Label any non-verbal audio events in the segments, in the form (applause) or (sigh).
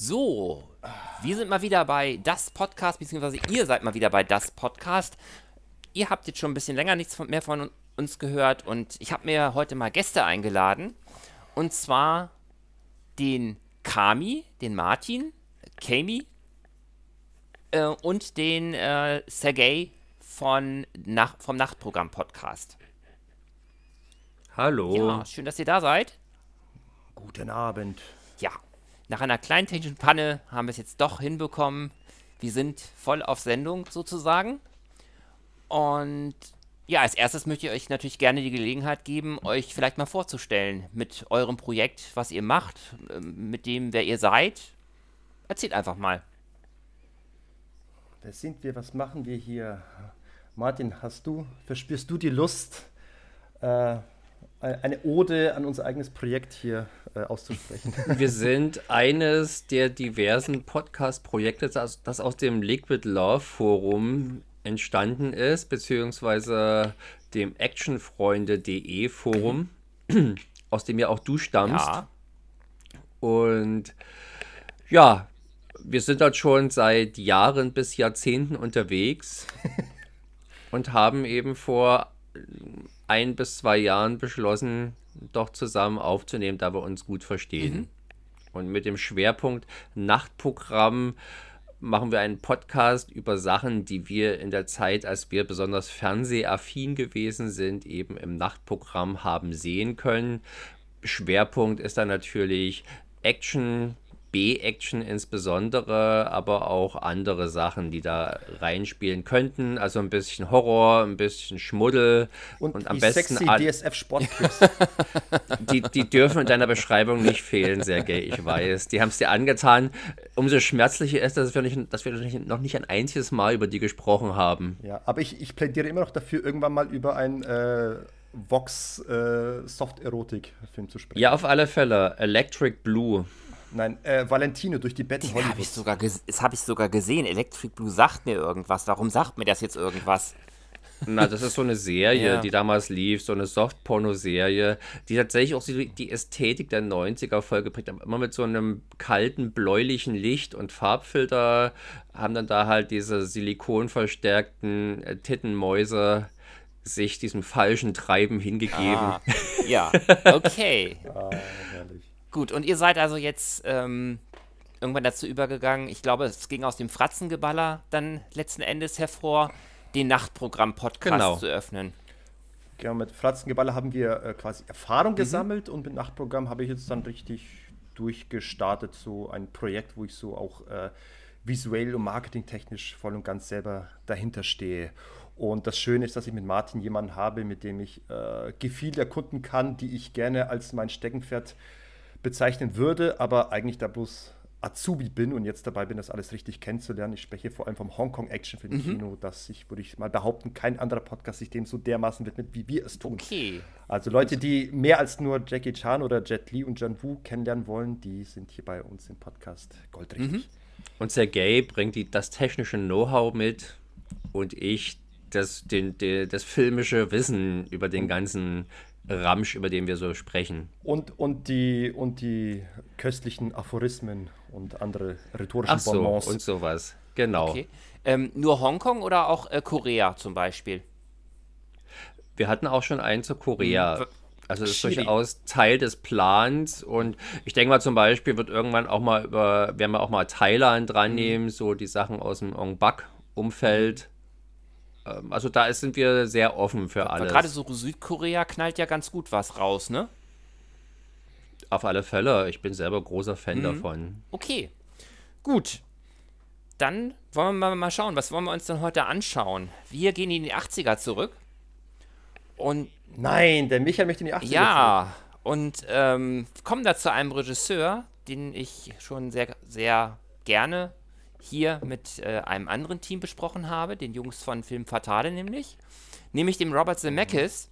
So, wir sind mal wieder bei das Podcast, beziehungsweise ihr seid mal wieder bei das Podcast. Ihr habt jetzt schon ein bisschen länger nichts mehr von uns gehört und ich habe mir heute mal Gäste eingeladen. Und zwar den Kami, den Martin, Kami äh, und den äh, Sergei von Nach vom Nachtprogramm-Podcast. Hallo. Ja, schön, dass ihr da seid. Guten Abend. Ja, nach einer kleinen technischen Panne haben wir es jetzt doch hinbekommen. Wir sind voll auf Sendung sozusagen. Und ja, als erstes möchte ich euch natürlich gerne die Gelegenheit geben, euch vielleicht mal vorzustellen mit eurem Projekt, was ihr macht, ähm, mit dem, wer ihr seid. Erzählt einfach mal. Wer sind wir? Was machen wir hier? Martin, hast du, verspürst du die Lust, äh, eine Ode an unser eigenes Projekt hier äh, auszusprechen. (laughs) Wir sind eines der diversen Podcast-Projekte, das, das, aus dem Liquid Love Forum entstanden ist, beziehungsweise dem actionfreunde.de Forum, (clears throat) aus dem ja auch du stammst. Ja. Und ja, wir sind dort schon seit Jahren bis Jahrzehnten unterwegs (laughs) und haben eben vor ein bis zwei Jahren beschlossen, doch zusammen aufzunehmen, da wir uns gut verstehen. Mhm. Und mit dem Schwerpunkt Nachtprogramm machen wir einen Podcast über Sachen, die wir in der Zeit, als wir besonders fernsehaffin gewesen sind, eben im Nachtprogramm haben sehen können. Schwerpunkt ist dann natürlich Action, B-Action insbesondere, aber auch andere Sachen, die da reinspielen könnten. Also ein bisschen Horror, ein bisschen Schmuddel und, und am besten sexy DSF Sportclips. (laughs) (laughs) die, die dürfen in deiner Beschreibung nicht fehlen, Sergej, ich weiß. Die haben es dir angetan. Umso schmerzlicher ist, dass wir, nicht, dass wir noch nicht ein einziges Mal über die gesprochen haben. Ja, aber ich, ich plädiere immer noch dafür, irgendwann mal über ein äh, Vox äh, Soft-Erotik-Film zu sprechen. Ja, auf alle Fälle. Electric Blue. Nein, äh, Valentino durch die Betten Hollywoods. Hab ich sogar das habe ich sogar gesehen. Electric Blue sagt mir irgendwas. Warum sagt mir das jetzt irgendwas? Na, das ist so eine Serie, ja. die damals lief, so eine Soft-Porno-Serie, die tatsächlich auch die Ästhetik der 90er voll geprägt hat. Immer mit so einem kalten, bläulichen Licht und Farbfilter haben dann da halt diese silikonverstärkten äh, Tittenmäuse sich diesem falschen Treiben hingegeben. Ah, ja, (laughs) okay. ah, herrlich. Gut, und ihr seid also jetzt ähm, irgendwann dazu übergegangen, ich glaube, es ging aus dem Fratzengeballer dann letzten Endes hervor, den Nachtprogramm-Podcast genau. zu öffnen. Genau, mit Fratzengeballer haben wir äh, quasi Erfahrung mhm. gesammelt und mit Nachtprogramm habe ich jetzt dann richtig durchgestartet, so ein Projekt, wo ich so auch äh, visuell und marketingtechnisch voll und ganz selber dahinter stehe. Und das Schöne ist, dass ich mit Martin jemanden habe, mit dem ich äh, Gefühle erkunden kann, die ich gerne als mein Steckenpferd bezeichnen würde, aber eigentlich da bloß Azubi bin und jetzt dabei bin, das alles richtig kennenzulernen. Ich spreche vor allem vom Hongkong Action Film Kino, mhm. dass ich, würde ich mal behaupten, kein anderer Podcast sich dem so dermaßen widmet, wie wir es tun. Okay. Also Leute, die mehr als nur Jackie Chan oder Jet Li und John Woo kennenlernen wollen, die sind hier bei uns im Podcast goldrichtig. Mhm. Und Sergei bringt die, das technische Know-how mit und ich das, den, den, das filmische Wissen über den ganzen Ramsch, über den wir so sprechen. Und, und, die, und die köstlichen Aphorismen und andere rhetorischen Ach so, Bonbons. und sowas. Genau. Okay. Ähm, nur Hongkong oder auch äh, Korea zum Beispiel? Wir hatten auch schon einen zu Korea. Hm, also das ist durchaus Teil des Plans und ich denke mal zum Beispiel wird irgendwann auch mal über, werden wir auch mal Thailand dran nehmen, mhm. so die Sachen aus dem Ong Bak-Umfeld. Ähm, also da sind wir sehr offen für alles. Gerade so Südkorea knallt ja ganz gut was raus, ne? Auf alle Fälle. Ich bin selber großer Fan mhm. davon. Okay. Gut. Dann wollen wir mal schauen, was wollen wir uns denn heute anschauen? Wir gehen in die 80er zurück. Und. Nein, der Michael möchte in die 80er Ja. Zurück. Und ähm, kommen da zu einem Regisseur, den ich schon sehr, sehr gerne hier mit äh, einem anderen Team besprochen habe, den Jungs von Film Fatale nämlich, nämlich dem Robert Zemeckis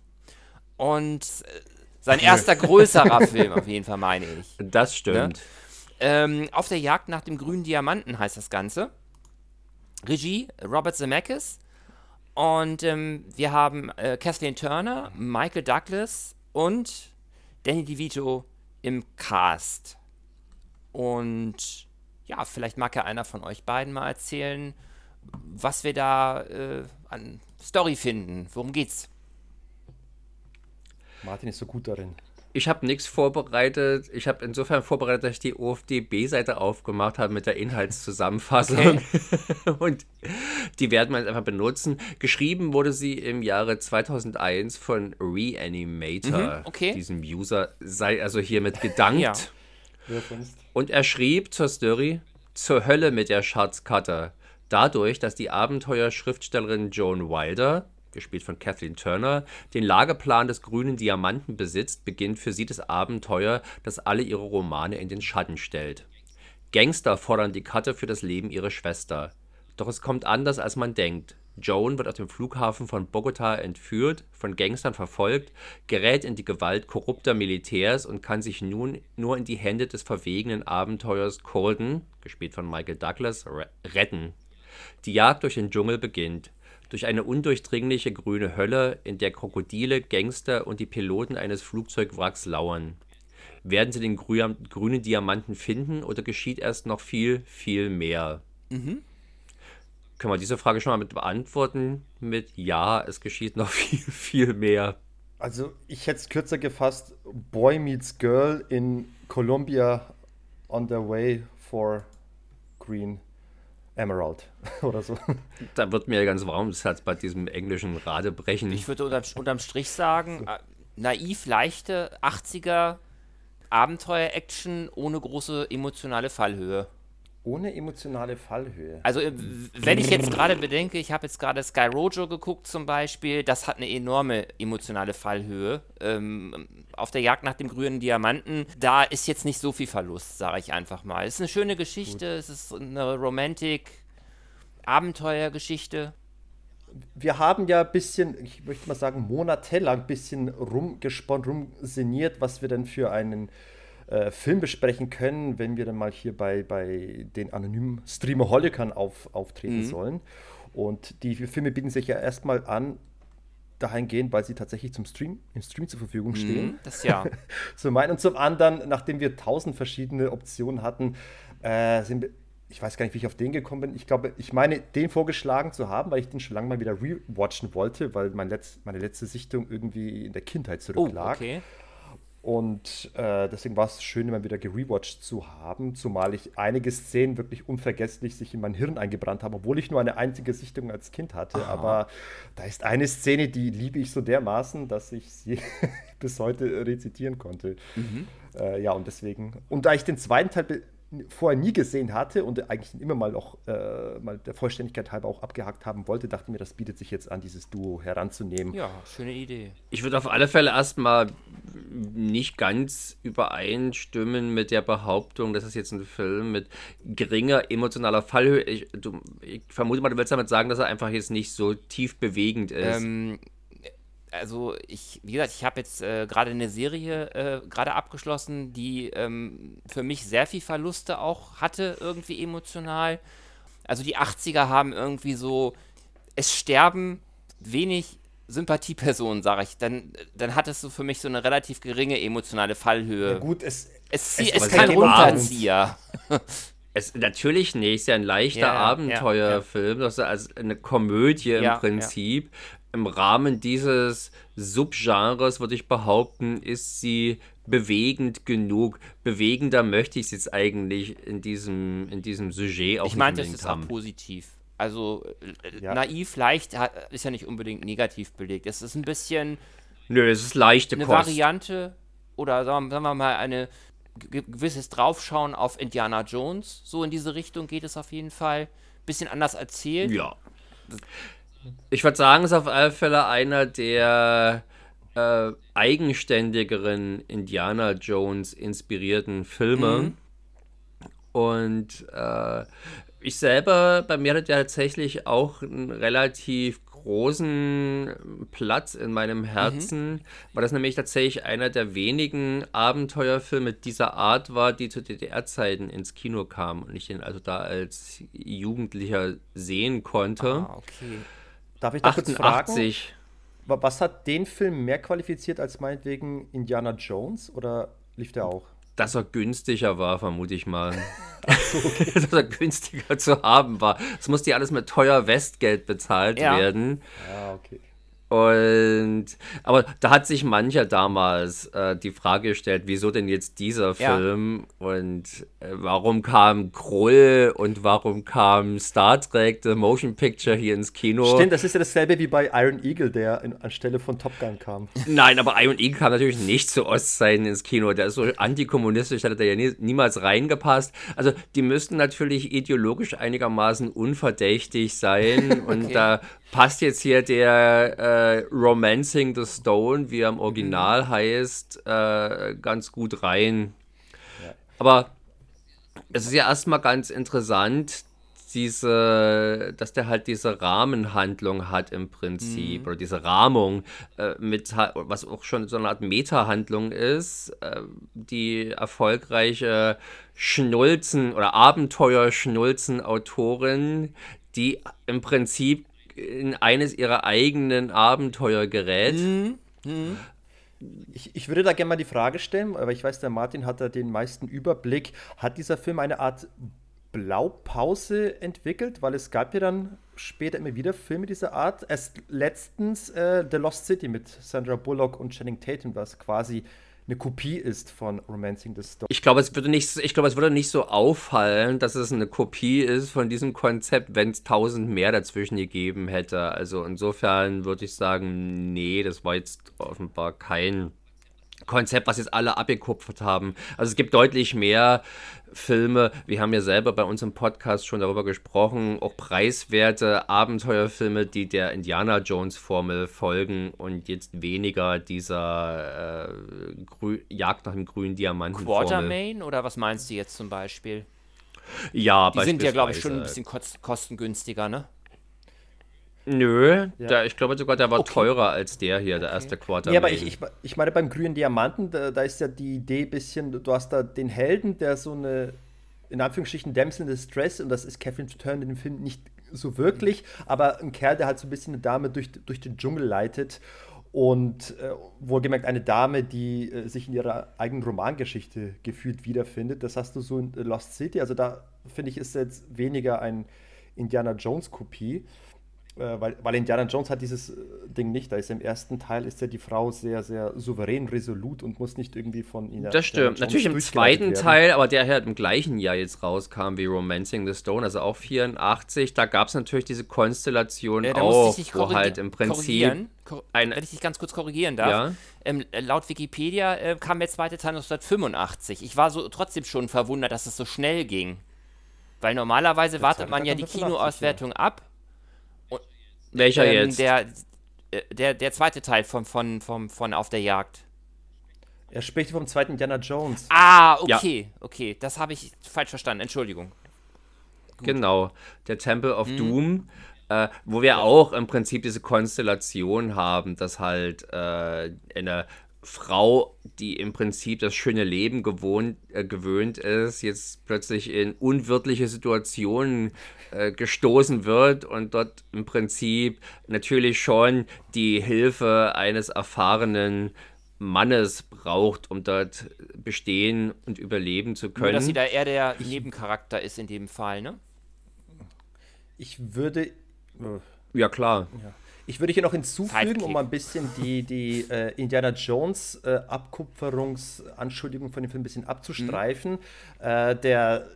und äh, sein erster größerer (laughs) Film auf jeden Fall, meine ich. Das stimmt. Ne? Ähm, auf der Jagd nach dem grünen Diamanten heißt das Ganze. Regie Robert Zemeckis und ähm, wir haben äh, Kathleen Turner, Michael Douglas und Danny DeVito im Cast. Und ja, vielleicht mag ja einer von euch beiden mal erzählen, was wir da äh, an Story finden. Worum geht's? Martin ist so gut darin. Ich habe nichts vorbereitet. Ich habe insofern vorbereitet, dass ich die OFDB-Seite aufgemacht habe mit der Inhaltszusammenfassung. Okay. (laughs) Und die werden wir jetzt einfach benutzen. Geschrieben wurde sie im Jahre 2001 von Reanimator. Mhm, okay. Diesem User sei also hiermit gedankt. ja. Und er schrieb zur Story: Zur Hölle mit der Schatzkarte. Dadurch, dass die Abenteuerschriftstellerin Joan Wilder gespielt von Kathleen Turner, den Lageplan des grünen Diamanten besitzt, beginnt für sie das Abenteuer, das alle ihre Romane in den Schatten stellt. Gangster fordern die Karte für das Leben ihrer Schwester. Doch es kommt anders, als man denkt. Joan wird auf dem Flughafen von Bogota entführt, von Gangstern verfolgt, gerät in die Gewalt korrupter Militärs und kann sich nun nur in die Hände des verwegenen Abenteuers Colden, gespielt von Michael Douglas, retten. Die Jagd durch den Dschungel beginnt durch eine undurchdringliche grüne Hölle, in der Krokodile, Gangster und die Piloten eines Flugzeugwracks lauern. Werden sie den grünen Diamanten finden oder geschieht erst noch viel, viel mehr? Mhm. Können wir diese Frage schon mal mit beantworten? Mit Ja, es geschieht noch (laughs) viel, viel mehr. Also ich hätte es kürzer gefasst, Boy meets Girl in Colombia on their way for Green Emerald (laughs) oder so. Da wird mir ganz warm das Herz bei diesem englischen Radebrechen. Ich würde unterm, unterm Strich sagen, äh, naiv leichte 80er Abenteuer-Action ohne große emotionale Fallhöhe. Ohne emotionale Fallhöhe. Also, äh, wenn ich jetzt gerade bedenke, ich habe jetzt gerade Sky Rojo geguckt zum Beispiel, das hat eine enorme emotionale Fallhöhe. Ähm, auf der Jagd nach dem grünen Diamanten, da ist jetzt nicht so viel Verlust, sage ich einfach mal. Es ist eine schöne Geschichte, Gut. es ist eine Romantik, Abenteuergeschichte. Wir haben ja ein bisschen, ich möchte mal sagen, monatelang ein bisschen rumgesponnen, rumseniert, was wir denn für einen äh, Film besprechen können, wenn wir dann mal hier bei, bei den anonymen Streamerholikern auf, auftreten mhm. sollen. Und die Filme bieten sich ja erstmal an, dahingehend, weil sie tatsächlich zum Stream, im Stream zur Verfügung mhm, stehen. Mhm, das ja. (laughs) zum einen und zum anderen, nachdem wir tausend verschiedene Optionen hatten, äh, sind wir, ich weiß gar nicht, wie ich auf den gekommen bin. Ich glaube, ich meine, den vorgeschlagen zu haben, weil ich den schon lange mal wieder rewatchen wollte, weil mein Letz-, meine letzte Sichtung irgendwie in der Kindheit zurücklag. Oh, okay. Und äh, deswegen war es schön, immer wieder gerewatcht zu haben, zumal ich einige Szenen wirklich unvergesslich sich in mein Hirn eingebrannt habe, obwohl ich nur eine einzige Sichtung als Kind hatte. Aha. Aber da ist eine Szene, die liebe ich so dermaßen, dass ich sie (laughs) bis heute rezitieren konnte. Mhm. Äh, ja, und deswegen. Und da ich den zweiten Teil vorher nie gesehen hatte und eigentlich immer mal auch äh, mal der Vollständigkeit halber auch abgehakt haben wollte, dachte mir, das bietet sich jetzt an, dieses Duo heranzunehmen. Ja, schöne Idee. Ich würde auf alle Fälle erstmal nicht ganz übereinstimmen mit der Behauptung, dass es jetzt ein Film mit geringer emotionaler Fallhöhe. Ich, du, ich vermute mal, du willst damit sagen, dass er einfach jetzt nicht so tief bewegend ist. Ähm, also ich, wie gesagt, ich habe jetzt äh, gerade eine Serie äh, gerade abgeschlossen, die ähm, für mich sehr viel Verluste auch hatte, irgendwie emotional. Also die 80er haben irgendwie so, es sterben wenig Sympathiepersonen, sage ich. Dann, dann hat es so für mich so eine relativ geringe emotionale Fallhöhe. Ja gut, es, es, es ist kein Runterzieher. (laughs) Es, natürlich nicht, es ist ja ein leichter ja, Abenteuerfilm, ja, ja. das ist also eine Komödie im Prinzip im Rahmen dieses Subgenres, würde ich behaupten, ist sie bewegend genug. Bewegender möchte ich es jetzt eigentlich in diesem, in diesem Sujet auch ich meine, das ist haben. auch positiv. Also äh, ja. naiv, leicht ist ja nicht unbedingt negativ belegt. Es ist ein bisschen. Nö, es ist leichte eine Kost. Variante oder sagen, wir mal eine gewisses Draufschauen auf Indiana Jones. So in diese Richtung geht es auf jeden Fall. Bisschen anders erzählt. Ja. Ich würde sagen, es ist auf alle Fälle einer der äh, eigenständigeren Indiana Jones inspirierten Filme. Mhm. Und äh, ich selber, bei mir hat er tatsächlich auch einen relativ großen Platz in meinem Herzen, mhm. weil das nämlich tatsächlich einer der wenigen Abenteuerfilme dieser Art war, die zu DDR-Zeiten ins Kino kamen und ich ihn also da als Jugendlicher sehen konnte. Ah, okay. Darf ich da 88. Was hat den Film mehr qualifiziert als meinetwegen Indiana Jones oder lief der auch? dass er günstiger war, vermute ich mal. (laughs) So, (laughs) okay. dass er günstiger zu haben war. Es musste ja alles mit teuer Westgeld bezahlt ja. werden. Ja, okay. Und aber da hat sich mancher damals äh, die Frage gestellt, wieso denn jetzt dieser Film ja. und äh, warum kam Krull und warum kam Star Trek The Motion Picture hier ins Kino? Stimmt, das ist ja dasselbe wie bei Iron Eagle, der in, anstelle von Top Gun kam. Nein, aber Iron Eagle kam natürlich nicht zu Ostzeiten ins Kino. Der ist so antikommunistisch, da hat er ja nie, niemals reingepasst. Also die müssten natürlich ideologisch einigermaßen unverdächtig sein (laughs) okay. und da passt jetzt hier der äh, Romancing the Stone, wie er im Original mhm. heißt, äh, ganz gut rein. Ja. Aber es ist ja erstmal ganz interessant, diese, dass der halt diese Rahmenhandlung hat im Prinzip mhm. oder diese Rahmung äh, mit was auch schon so eine Art Meta-Handlung ist, äh, die erfolgreiche Schnulzen oder Abenteuer-Schnulzen-Autorin, die im Prinzip in eines ihrer eigenen Abenteuer gerät. Mhm. Mhm. Ich, ich, würde da gerne mal die Frage stellen, aber ich weiß, der Martin hat da den meisten Überblick. Hat dieser Film eine Art Blaupause entwickelt? Weil es gab ja dann später immer wieder Filme dieser Art. Erst letztens äh, The Lost City mit Sandra Bullock und Channing Tatum, was quasi eine Kopie ist von Romancing the Stone. Ich glaube, es würde ich glaube, es würde nicht so auffallen, dass es eine Kopie ist von diesem Konzept, wenn es tausend mehr dazwischen gegeben hätte. Also insofern würde ich sagen, nee, das war jetzt offenbar kein Konzept, was jetzt alle abgekupfert haben. Also es gibt deutlich mehr Filme, wir haben ja selber bei uns im Podcast schon darüber gesprochen, auch preiswerte Abenteuerfilme, die der Indiana Jones Formel folgen und jetzt weniger dieser äh, Jagd nach dem grünen Diamanten. Quartermain oder was meinst du jetzt zum Beispiel? Ja, die sind ja, glaube ich, schon ein bisschen kostengünstiger, ne? Nö, ja. der, ich glaube sogar, der war okay. teurer als der hier, der okay. erste Quarter. Ja, aber ich, ich, ich meine, beim grünen Diamanten, da, da ist ja die Idee ein bisschen, du hast da den Helden, der so eine, in Anführungsstrichen, Damsel in Distress, und das ist Catherine Turner in dem Film nicht so wirklich, aber ein Kerl, der halt so ein bisschen eine Dame durch, durch den Dschungel leitet und äh, wohlgemerkt eine Dame, die äh, sich in ihrer eigenen Romangeschichte gefühlt wiederfindet. Das hast du so in Lost City. Also da finde ich, ist jetzt weniger ein Indiana Jones Kopie äh, weil, weil Indiana Jones hat dieses äh, Ding nicht. Da ist im ersten Teil ist ja die Frau sehr, sehr souverän, resolut und muss nicht irgendwie von ihnen. Das stimmt. Natürlich im zweiten werden. Teil, aber der halt im gleichen Jahr jetzt rauskam wie Romancing the Stone, also auch 84. Da gab es natürlich diese Konstellation äh, auch, wo halt im Prinzip. Ein, Wenn ich dich ganz kurz korrigieren darf. Ja? Ähm, laut Wikipedia äh, kam der zweite Teil 1985. Ich war so trotzdem schon verwundert, dass es so schnell ging. Weil normalerweise wartet man ja die Kinoauswertung ja. ab welcher ähm, jetzt? Der, äh, der, der zweite Teil von, von, von, von Auf der Jagd. Er spricht vom zweiten Indiana Jones. Ah, okay, ja. okay. Das habe ich falsch verstanden. Entschuldigung. Gut. Genau. Der Temple of mhm. Doom, äh, wo wir auch im Prinzip diese Konstellation haben, dass halt äh, eine Frau, die im Prinzip das schöne Leben gewohnt, äh, gewöhnt ist, jetzt plötzlich in unwirtliche Situationen äh, gestoßen wird und dort im Prinzip natürlich schon die Hilfe eines erfahrenen Mannes braucht, um dort bestehen und überleben zu können. Nur, dass sie da eher der Nebencharakter ist in dem Fall, ne? Ich würde. Äh, ja, klar. Ja. Ich würde hier noch hinzufügen, Sidekick. um ein bisschen die, die äh, Indiana Jones äh, Abkupferungsanschuldigung von dem Film ein bisschen abzustreifen. Mhm. Äh, der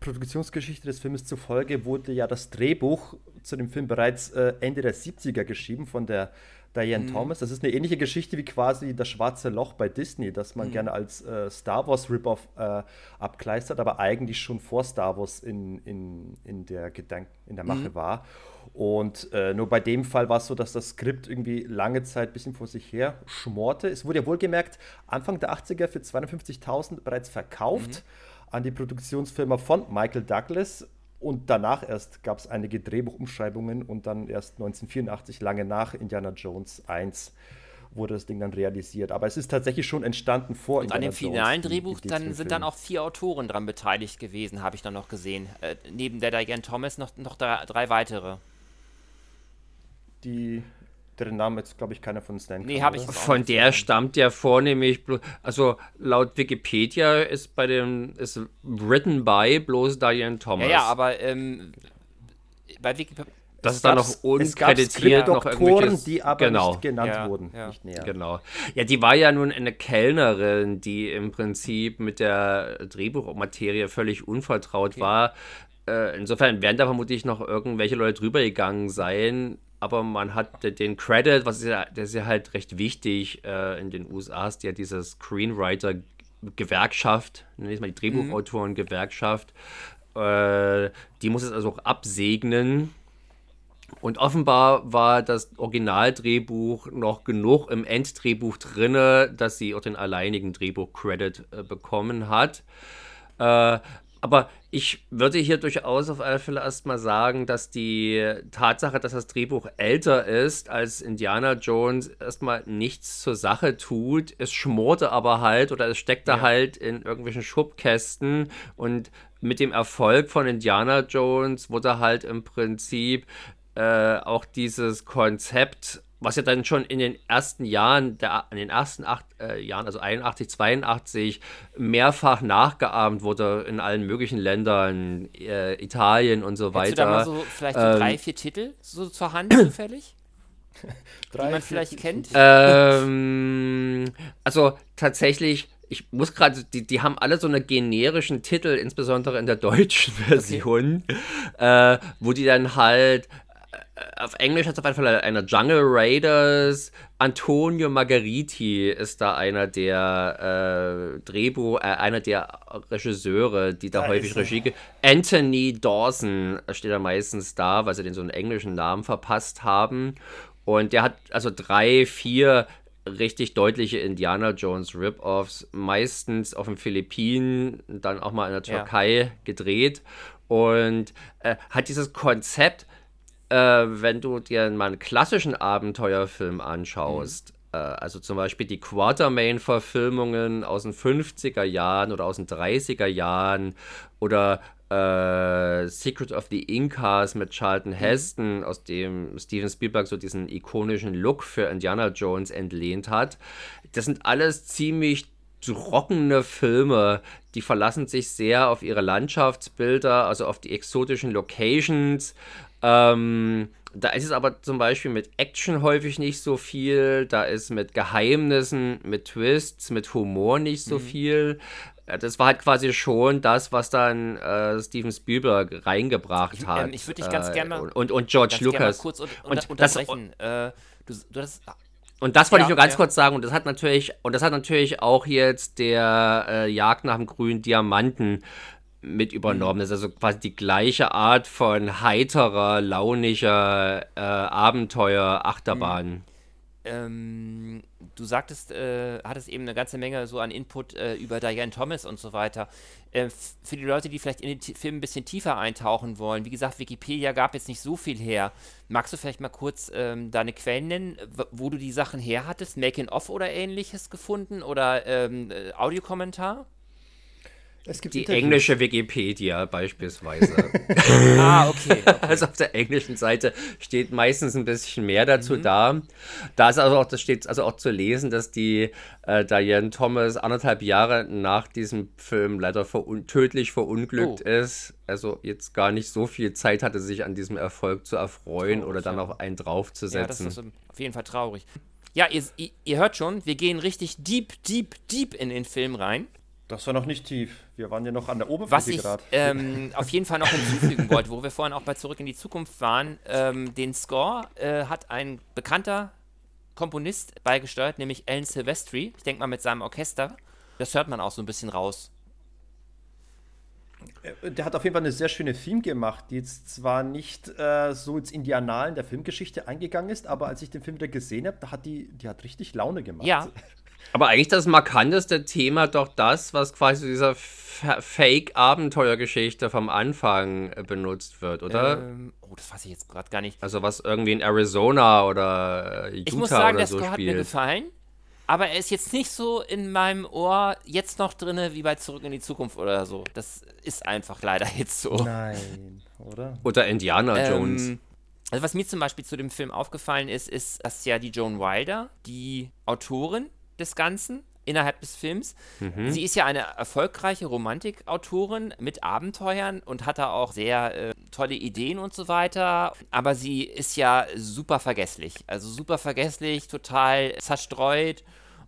Produktionsgeschichte des Films zufolge wurde ja das Drehbuch zu dem Film bereits äh, Ende der 70er geschrieben von der Diane mhm. Thomas. Das ist eine ähnliche Geschichte wie quasi das schwarze Loch bei Disney, das man mhm. gerne als äh, Star Wars Rip-Off äh, abkleistert, aber eigentlich schon vor Star Wars in, in, in der Gedank in der Mache mhm. war. Und äh, nur bei dem Fall war es so, dass das Skript irgendwie lange Zeit ein bisschen vor sich her schmorte. Es wurde ja wohlgemerkt Anfang der 80er für 250.000 bereits verkauft mhm. an die Produktionsfirma von Michael Douglas. Und danach erst gab es einige Drehbuchumschreibungen und dann erst 1984, lange nach Indiana Jones 1, wurde das Ding dann realisiert. Aber es ist tatsächlich schon entstanden vor und Indiana Jones. An dem finalen Jones, Drehbuch die, die dann sind dann auch vier Autoren dran beteiligt gewesen, habe ich dann noch gesehen. Äh, neben der Diane Thomas noch, noch drei, drei weitere. Die deren Namen jetzt, glaube ich, keiner von uns nennen Nee, habe ich Von der stammt ja vornehmlich, also laut Wikipedia ist bei dem, ist written by bloß Diane Thomas. Ja, ja, aber ähm, bei Wikipedia. das ist dann noch Es gab unkreditiert, noch die aber genau. nicht genannt Ja, wurden. ja. Nicht näher. Genau. Ja, die war ja nun eine Kellnerin, die im Prinzip mit der Drehbuchmaterie völlig unvertraut war. Äh, insofern werden da vermutlich noch irgendwelche Leute drüber gegangen sein. Aber man hat de- den Credit, was ist ja, der ist ja halt recht wichtig äh, in den USA, ist ja diese Screenwriter-Gewerkschaft, nenne ich mal die Drehbuchautoren-Gewerkschaft. Äh, die muss es also auch absegnen. Und offenbar war das Originaldrehbuch noch genug im Enddrehbuch drinne, dass sie auch den alleinigen Drehbuch-Credit äh, bekommen hat. Äh, aber ich würde hier durchaus auf alle Fälle erstmal sagen, dass die Tatsache, dass das Drehbuch älter ist als Indiana Jones, erstmal nichts zur Sache tut. Es schmorte aber halt oder es steckte halt in irgendwelchen Schubkästen und mit dem Erfolg von Indiana Jones wurde halt im Prinzip äh, auch dieses Konzept, was ja dann schon in den ersten Jahren, der, in den ersten acht äh, Jahren, also 81, 82, mehrfach nachgeahmt wurde in allen möglichen Ländern, äh, Italien und so Hättest du da mal weiter. so vielleicht so Ähm, drei, vier Titel so zur Hand (clears throat) zufällig, (laughs) die man vielleicht vier, kennt? ähm, also tatsächlich, ich muss gerade, die, die haben alle so eine generischen Titel, insbesondere in der deutschen Version, äh, wo die dann halt auf Englisch hat es auf jeden Fall einer Jungle Raiders. Antonio Margheriti ist da einer der äh, Drehbuch, äh, einer der Regisseure, die da, Da häufig. Regie. Anthony Dawson steht da meistens da, weil sie den so einen englischen Namen verpasst haben. Und der hat also drei, vier richtig deutliche Indiana Jones Rip-Offs, meistens auf den Philippinen, dann auch mal in der Ja. Türkei gedreht. Und äh, hat dieses Konzept, äh, wenn du dir mal einen klassischen Abenteuerfilm anschaust, äh, also zum Beispiel die Quartermain-Verfilmungen aus den 50er Jahren oder aus den 30er Jahren oder äh, Secret of the Incas mit Charlton Heston, aus dem Steven Spielberg so diesen ikonischen Look für Indiana Jones entlehnt hat. Das sind alles ziemlich trockene Filme, die verlassen sich sehr auf ihre Landschaftsbilder, also auf die exotischen Locations. Ähm, da ist es aber zum Beispiel mit Action häufig nicht so viel, da ist mit Geheimnissen, mit Twists, mit Humor nicht so viel. Äh, Das war halt quasi schon das, was dann äh, Steven Spielberg reingebracht Ich- hat. ähm, ich würd dich ganz äh, gern mal- und, und, und George gerne Lucas. kurz un Und unter das- unterbrechen. äh, du, du hast, Und das wollte Ja, ich nur ganz ja. kurz sagen. Und das hat natürlich, und das hat natürlich auch jetzt der äh, Jagd nach dem grünen Diamanten mit übernommen. Das ist also quasi die gleiche Art von heiterer, launischer äh, Abenteuer, Achterbahn. ähm, du sagtest, äh, hattest eben eine ganze Menge so an Input äh, über Diane Thomas und so weiter. Äh, für die Leute, die vielleicht in den T Film ein bisschen tiefer eintauchen wollen, wie gesagt, Wikipedia gab jetzt nicht so viel her. Magst du vielleicht mal kurz ähm, deine Quellen nennen, wo du die Sachen her hattest? Making-of oder ähnliches gefunden oder ähm, äh, Audiokommentar? Es gibt Die Interviews. englische Wikipedia beispielsweise. (laughs) ah, okay. (laughs) okay. Also auf der englischen Seite steht meistens ein bisschen mehr dazu Mhm. da. Da ist also auch, das steht also auch zu lesen, dass die äh, Diane Thomas anderthalb Jahre nach diesem Film leider verun tödlich verunglückt Oh. ist. Also jetzt gar nicht so viel Zeit hatte, sich an diesem Erfolg zu erfreuen Traurig, oder dann ja. auf einen Ja, das draufzusetzen. ist auf jeden Fall traurig. Ja, ihr, ihr, ihr hört schon, wir gehen richtig deep, deep, deep in den Film rein. Das war noch nicht tief. Wir waren ja noch an der Was Oberfläche ich gerade. ähm, auf jeden Fall noch hinzufügen (laughs) wollte, wo wir vorhin auch bei Zurück in die Zukunft waren, ähm, den Score äh, hat ein bekannter Komponist beigesteuert, nämlich Alan Silvestri. Ich denke mal mit seinem Orchester. Das hört man auch so ein bisschen raus. Äh, Der hat auf jeden Fall eine sehr schöne Film gemacht, die jetzt zwar nicht äh, so ins Indianalen der Filmgeschichte eingegangen ist, aber als ich den Film wieder gesehen habe, da hat die, die hat richtig Laune gemacht. Ja, (laughs) Aber eigentlich das markanteste Thema doch das, was quasi zu dieser Fa- Fake-Abenteuergeschichte vom Anfang äh, benutzt wird, oder? ähm, oh, das weiß ich jetzt gerade gar nicht. Also was irgendwie in Arizona oder äh, Utah Ich muss sagen, oder der so Score hat mir spielt. gefallen. Aber er ist jetzt nicht so in meinem Ohr jetzt noch drinne wie bei Zurück in die Zukunft oder so. Das ist einfach leider (laughs) jetzt so. Nein, oder? Oder Indiana Jones. Ähm, Also was mir zum Beispiel zu dem Film aufgefallen ist, ist, dass ja die Joan Wilder, die Autorin des Ganzen, innerhalb des Films. Mhm. Sie ist ja eine erfolgreiche Romantikautorin mit Abenteuern und hat da auch sehr äh, tolle Ideen und so weiter. Aber sie ist ja super vergesslich. Also super vergesslich, total zerstreut.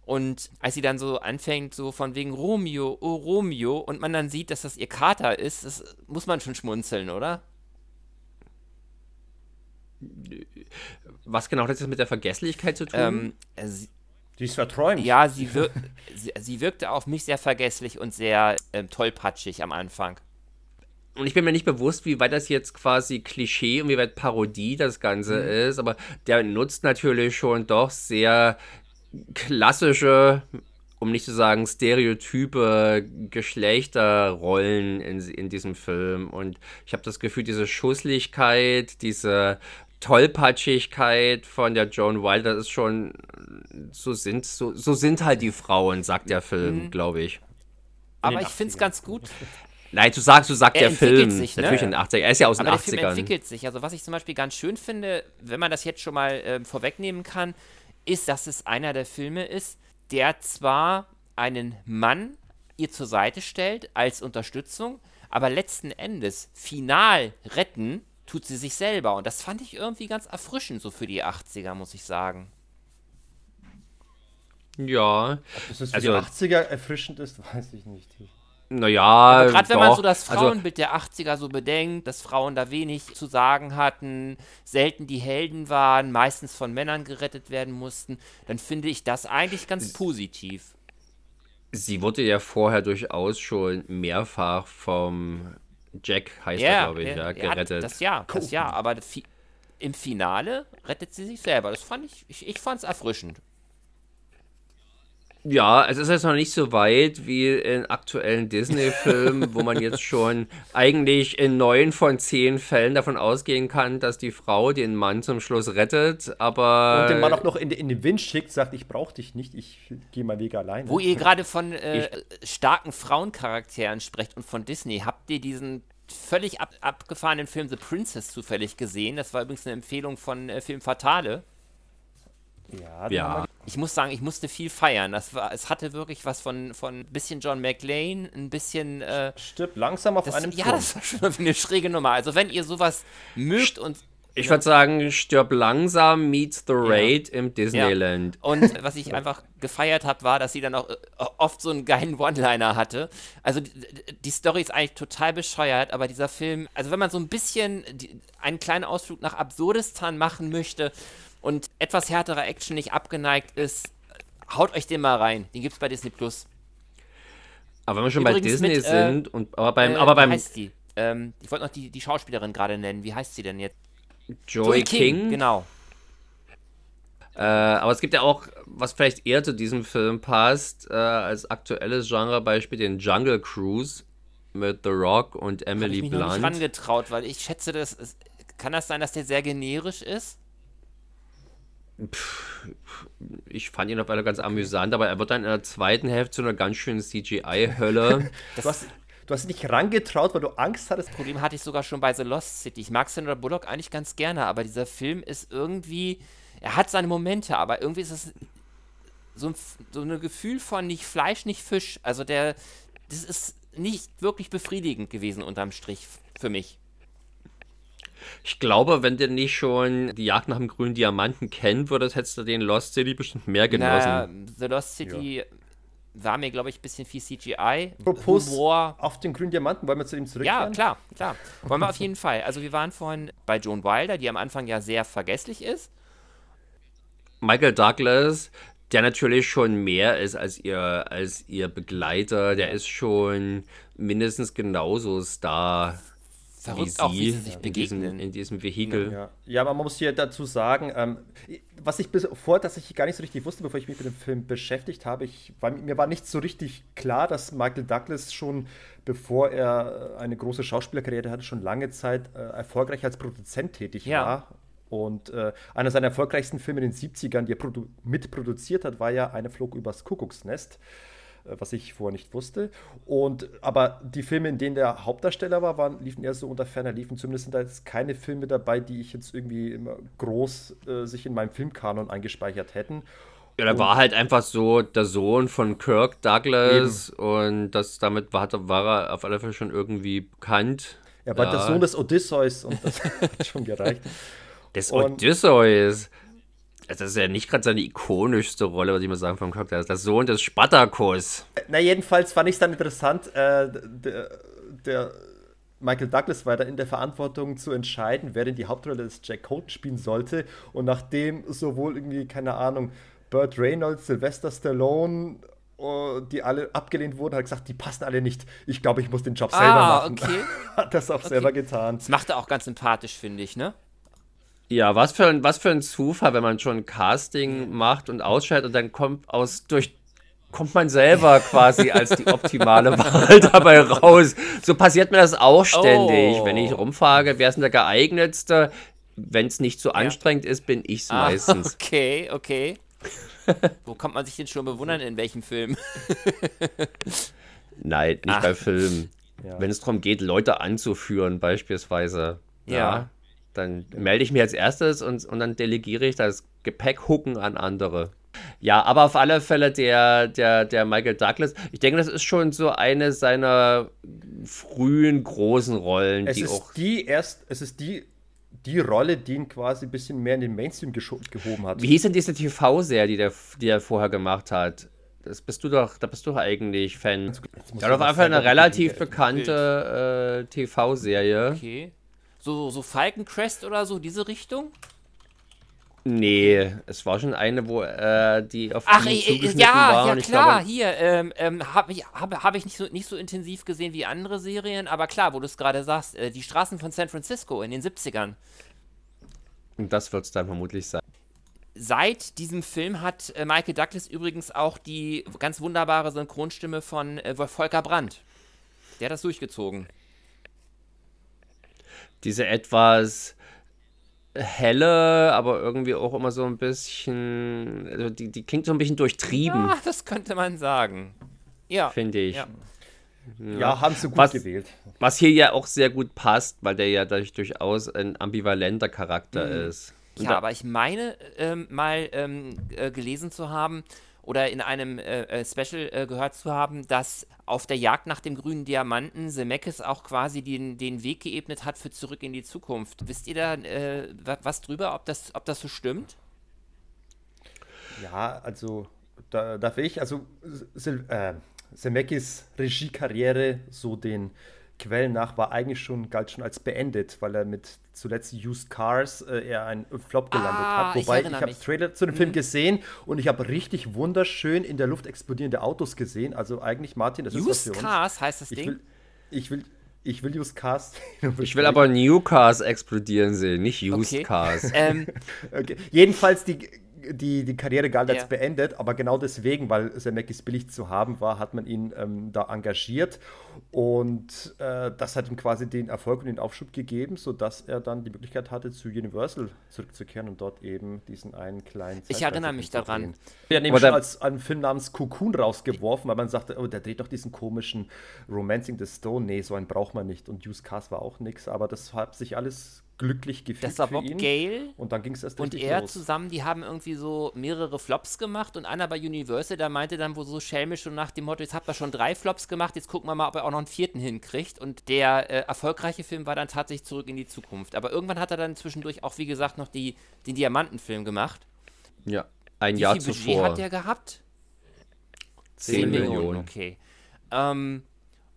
Und als sie dann so anfängt, so von wegen Romeo, oh Romeo, und man dann sieht, dass das ihr Kater ist, das muss man schon schmunzeln, oder? Was genau hat das mit der Vergesslichkeit zu tun? Ähm, sie, die ist verträumt. Ja, sie, wir (laughs) sie, sie, wirkte auf mich sehr vergesslich und sehr ähm, tollpatschig am Anfang. Und ich bin mir nicht bewusst, wie weit das jetzt quasi Klischee und wie weit Parodie das Ganze mhm. ist, aber der nutzt natürlich schon doch sehr klassische, um nicht zu sagen stereotype Geschlechterrollen in, in diesem Film. Und ich habe das Gefühl, diese Schusslichkeit, diese Tollpatschigkeit von der Joan Wilder ist schon, so sind, so, so sind halt die Frauen, sagt der Film, mhm. glaube ich. Aber ich finde es ganz gut. (laughs) Nein, du sagst, du sagst er der Film. Sich, ne? Natürlich in den 80ern. Er ist ja aus Aber den 80ern. Der Film entwickelt sich. Also, was ich zum Beispiel ganz schön finde, wenn man das jetzt schon mal äh, vorwegnehmen kann, ist, dass es einer der Filme ist, der zwar einen Mann ihr zur Seite stellt als Unterstützung, aber letzten Endes final retten tut sie sich selber. Und das fand ich irgendwie ganz erfrischend so für die 80er, muss ich sagen. Ja. Ob das für also, die 80er erfrischend ist, weiß ich nicht. Naja, gerade wenn man so das also Frauenbild also, der 80er so bedenkt, dass Frauen da wenig zu sagen hatten, selten die Helden waren, meistens von Männern gerettet werden mussten, dann finde ich das eigentlich ganz positiv. Sie wurde ja vorher durchaus schon mehrfach vom Jack, heißt yeah, er, glaube ich, ja, gerettet. Das ja, das ja, aber im Finale rettet sie sich selber. Das fand ich, ich, ich fand es erfrischend. Ja, es ist jetzt noch nicht so weit wie in aktuellen Disney-Filmen, wo man jetzt schon eigentlich in neun von zehn Fällen davon ausgehen kann, dass die Frau den Mann zum Schluss rettet, aber. Und den Mann auch noch in, in den Wind schickt, sagt, ich brauche dich nicht, ich gehe mal Weg alleine. Wo ihr gerade von äh, starken Frauencharakteren sprecht und von Disney, habt ihr diesen völlig ab, abgefahrenen Film The Princess zufällig gesehen? Das war übrigens eine Empfehlung von äh, Film Fatale. Ja, ja. Ich muss sagen, ich musste viel feiern. Das war, es hatte wirklich was von, von ein bisschen John McLean, ein bisschen. Äh, Stirb langsam auf das, einem Ja, das war schon eine schräge Nummer. Also, wenn ihr sowas mögt und. Ich würde sagen, stirb langsam meets the raid ja. im Disneyland. Ja. Und was ich einfach gefeiert habe, war, dass sie dann auch äh, oft so einen geilen One-Liner hatte. Also die, die, Story ist eigentlich total bescheuert, aber dieser Film, also wenn man so ein bisschen die, einen kleinen Ausflug nach Absurdistan machen möchte, und etwas härterer Action nicht abgeneigt ist, haut euch den mal rein. Den gibt's bei Disney Plus. Aber wenn wir schon Übrigens bei Disney mit, äh, sind und aber beim, äh, aber beim. Wie heißt die? Ähm, ich wollte noch die, die Schauspielerin gerade nennen. Wie heißt sie denn jetzt? Joy, Joy King. King. Genau. Äh, aber es gibt ja auch, was vielleicht eher zu diesem Film passt, äh, als aktuelles Genrebeispiel, den Jungle Cruise mit The Rock und Emily ich mich Blunt. Ich nicht rangetraut, weil ich schätze, das ist, kann das sein, dass der sehr generisch ist? Ich fand ihn auf einmal ganz amüsant, aber er wird dann in der zweiten Hälfte zu einer ganz schönen CGI-Hölle. (laughs) du, hast, du hast nicht rangetraut, weil du Angst hattest. Das Problem hatte ich sogar schon bei The Lost City. Ich mag Sandra Bullock eigentlich ganz gerne, aber dieser Film ist irgendwie. Er hat seine Momente, aber irgendwie ist es so ein, so ein Gefühl von nicht Fleisch, nicht Fisch. Also der. Das ist nicht wirklich befriedigend gewesen unterm Strich für mich. Ich glaube, wenn du nicht schon die Jagd nach dem grünen Diamanten kennen würdest, hättest du den Lost City bestimmt mehr genossen. Naja, The Lost City ja. war mir, glaube ich, ein bisschen viel CGI. Propos Humor. auf den grünen Diamanten, wollen wir zu ihm zurückkehren? Ja, klar, klar. Wollen wir auf jeden Fall. Also wir waren vorhin bei Joan Wilder, die am Anfang ja sehr vergesslich ist. Michael Douglas, der natürlich schon mehr ist als ihr, als ihr Begleiter, der ist schon mindestens genauso Star Verrückt wie auch, wie sie sich in begegnen. Diesem, in diesem Vehikel. Ja. ja, aber man muss hier dazu sagen, ähm, was ich bis vor, dass ich gar nicht so richtig wusste, bevor ich mich mit dem Film beschäftigt habe, ich, war, mir war nicht so richtig klar, dass Michael Douglas schon, bevor er eine große Schauspielerkarriere hatte, schon lange Zeit äh, erfolgreich als Produzent tätig ja. war. Und äh, einer seiner erfolgreichsten Filme in den 70ern, die er produ mitproduziert hat, war ja Eine Flug übers Kuckucksnest. Äh, was ich vorher nicht wusste. Und aber die Filme, in denen der Hauptdarsteller war, waren, liefen eher so unter ferner liefen. Zumindest sind da jetzt keine Filme dabei, die ich jetzt irgendwie immer groß äh, sich in meinem Filmkanon eingespeichert hätten. Ja, da war halt einfach so der Sohn von Kirk Douglas Eben. und das damit war, war er auf alle Fälle schon irgendwie bekannt. Er war ja. der Sohn des Odysseus und das (laughs) hat schon gereicht. Des Odysseus. Das ist ja nicht gerade seine ikonischste Rolle, was ich mal sagen vom Charakter. Das ist der Sohn des Spartacus. Na, jedenfalls fand ich es dann interessant, äh, der, der, Michael Douglas war da in der Verantwortung zu entscheiden, wer denn die Hauptrolle des Jack Colton spielen sollte. Und nachdem sowohl irgendwie, keine Ahnung, Burt Reynolds, Sylvester Stallone, uh, die alle abgelehnt wurden, hat gesagt, die passen alle nicht. Ich glaube, ich muss den Job selber ah, machen. Okay. (laughs) hat das auch okay. selber getan. Das macht er auch ganz sympathisch, finde ich, ne? Ja, was für, ein, was für ein Zufall, wenn man schon Casting macht und ausschaltet und dann kommt aus durch kommt man selber (laughs) quasi als die optimale Wahl (laughs) dabei raus. So passiert mir das auch ständig. Oh. Wenn ich rumfrage, wer ist denn der geeignetste? Wenn es nicht so anstrengend ist, bin ich es ah, meistens. (laughs) Okay, okay. Wo kommt man sich denn schon bewundern, in welchem Film? Nein, nicht Ach. bei Filmen. Ja. Wenn es darum geht, Leute anzuführen, beispielsweise. ja. ja dann melde ich mich als erstes und, und dann delegiere ich das Gepäckhucken an andere. Ja, aber auf alle Fälle der, der, der Michael Douglas, ich denke, das ist schon so eine seiner frühen großen Rollen. Es die ist auch die erst, es ist die, die Rolle, die ihn quasi ein bisschen mehr in den Mainstream gehoben hat. Wie hieß denn diese TV-Serie, die, der, die er vorher gemacht hat? Das bist du doch, da bist du eigentlich Fan. Ja, auf jeden Fall eine relativ bekannte äh, TV-Serie. Okay. So, so Falcon Crest oder so, diese Richtung? Nee, es war schon eine, wo äh, die auf Ach, die äh, ja, ja klar, glaube, hier ähm, ähm, habe ich, hab, hab ich nicht, so, nicht so intensiv gesehen wie andere Serien, aber klar, wo du es gerade sagst, äh, die Straßen von San Francisco in den 70ern. Und das wird es dann vermutlich sein. Seit diesem Film hat äh, Michael Douglas übrigens auch die ganz wunderbare Synchronstimme von äh, Volker Brandt. Der hat das durchgezogen diese etwas helle, aber irgendwie auch immer so ein bisschen, also die, die klingt so ein bisschen durchtrieben. Ja, das könnte man sagen. Ja. Finde ich. Ja. Ja, ja, haben sie gut was, gewählt. Was hier ja auch sehr gut passt, weil der ja dadurch durchaus ein ambivalenter Charakter mhm. ist. Und ja, aber ich meine ähm, mal ähm, äh, gelesen zu haben, oder in einem äh, äh, Special äh, gehört zu haben, dass auf der Jagd nach dem grünen Diamanten Zemeckis auch quasi den, den Weg geebnet hat für Zurück in die Zukunft. Wisst ihr da äh, was drüber, ob das, ob das so stimmt? Ja, also da, darf ich, also äh, Zemeckis Regiekarriere so den Quellen nach war eigentlich schon, galt schon als beendet, weil er mit zuletzt Used Cars äh, eher ein Flop gelandet ah, hat. Wobei ich, ich habe Trailer zu dem mhm. Film gesehen und ich habe richtig wunderschön in der Luft explodierende Autos gesehen. Also eigentlich, Martin, das Used ist was für uns. Cars heißt das ich Ding? Will, ich will, ich will Used Cars. (laughs) ich will aber New Cars explodieren sehen, nicht Used okay. Cars. Ähm. (laughs) okay. Jedenfalls die die, die Karriere galt als ja. beendet, aber genau deswegen, weil Zemeckis billig zu haben war, hat man ihn ähm, da engagiert und äh, das hat ihm quasi den Erfolg und den Aufschub gegeben, sodass er dann die Möglichkeit hatte, zu Universal zurückzukehren und dort eben diesen einen kleinen Ich erinnere mich daran. Er hat nämlich schon als einen Film namens Cocoon rausgeworfen, weil man sagte, oh, der dreht doch diesen komischen Romancing the Stone. Nee, so einen braucht man nicht. Und Use Cars war auch nichts, aber das hat sich alles glücklich gefühlt. Das war Bob Gale. Und dann ging es erst Und er los. zusammen, die haben irgendwie so mehrere Flops gemacht und einer bei Universal, der meinte dann wohl so schelmisch und nach dem Motto, jetzt habt ihr schon drei Flops gemacht, jetzt gucken wir mal, ob er auch noch einen vierten hinkriegt. Und der äh, erfolgreiche Film war dann tatsächlich zurück in die Zukunft. Aber irgendwann hat er dann zwischendurch auch, wie gesagt, noch die, den Diamantenfilm gemacht. Ja, ein wie Jahr viel zuvor. Budget hat der gehabt? 10 Millionen. Millionen, okay. Ähm,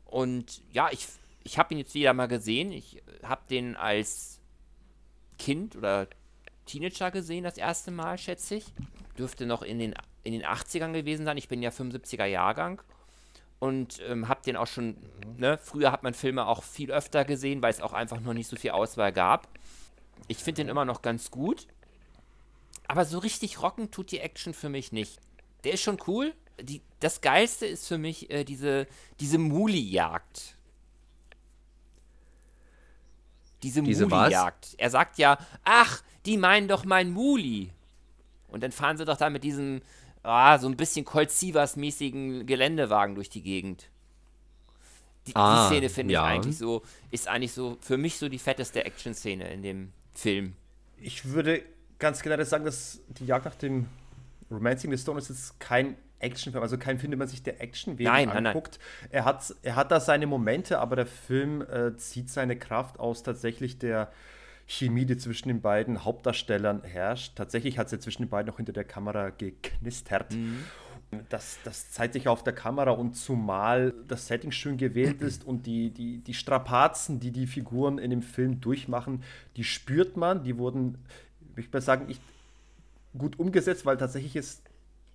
und ja, ich, ich habe ihn jetzt wieder mal gesehen. Ich habe den als Kind oder Teenager gesehen, das erste Mal, schätze ich. Dürfte noch in den, in den 80ern gewesen sein. Ich bin ja 75er Jahrgang und ähm, habe den auch schon, ne, früher hat man Filme auch viel öfter gesehen, weil es auch einfach noch nicht so viel Auswahl gab. Ich finde den immer noch ganz gut. Aber so richtig rocken tut die Action für mich nicht. Der ist schon cool. Die, das Geilste ist für mich äh, diese, diese Muli-Jagd diese, diese Muli-Jagd. Er sagt ja, ach, die meinen doch mein Muli. Und dann fahren sie doch da mit diesem ah, so ein bisschen Colt Sievers-mäßigen Geländewagen durch die Gegend. Die, Ah, die Szene finde ja. ich eigentlich so, ist eigentlich so für mich so die fetteste Action-Szene in dem Film. Ich würde ganz generell sagen, dass die Jagd nach dem Romancing the Stone ist jetzt kein Actionfilm, also kein Film, den man sich der Action wegen Nein, nein, nein. anguckt. Er, hat, er hat da seine Momente, aber der Film äh, zieht seine Kraft aus tatsächlich der Chemie, die zwischen den beiden Hauptdarstellern herrscht. Tatsächlich hat sie zwischen den beiden auch hinter der Kamera geknistert. Das, das zeigt sich auf der Kamera und zumal das Setting schön gewählt ist und die, die, die Strapazen, die die Figuren in dem Film durchmachen, die spürt man. Die wurden, ich würde sagen, nicht gut umgesetzt, weil tatsächlich ist,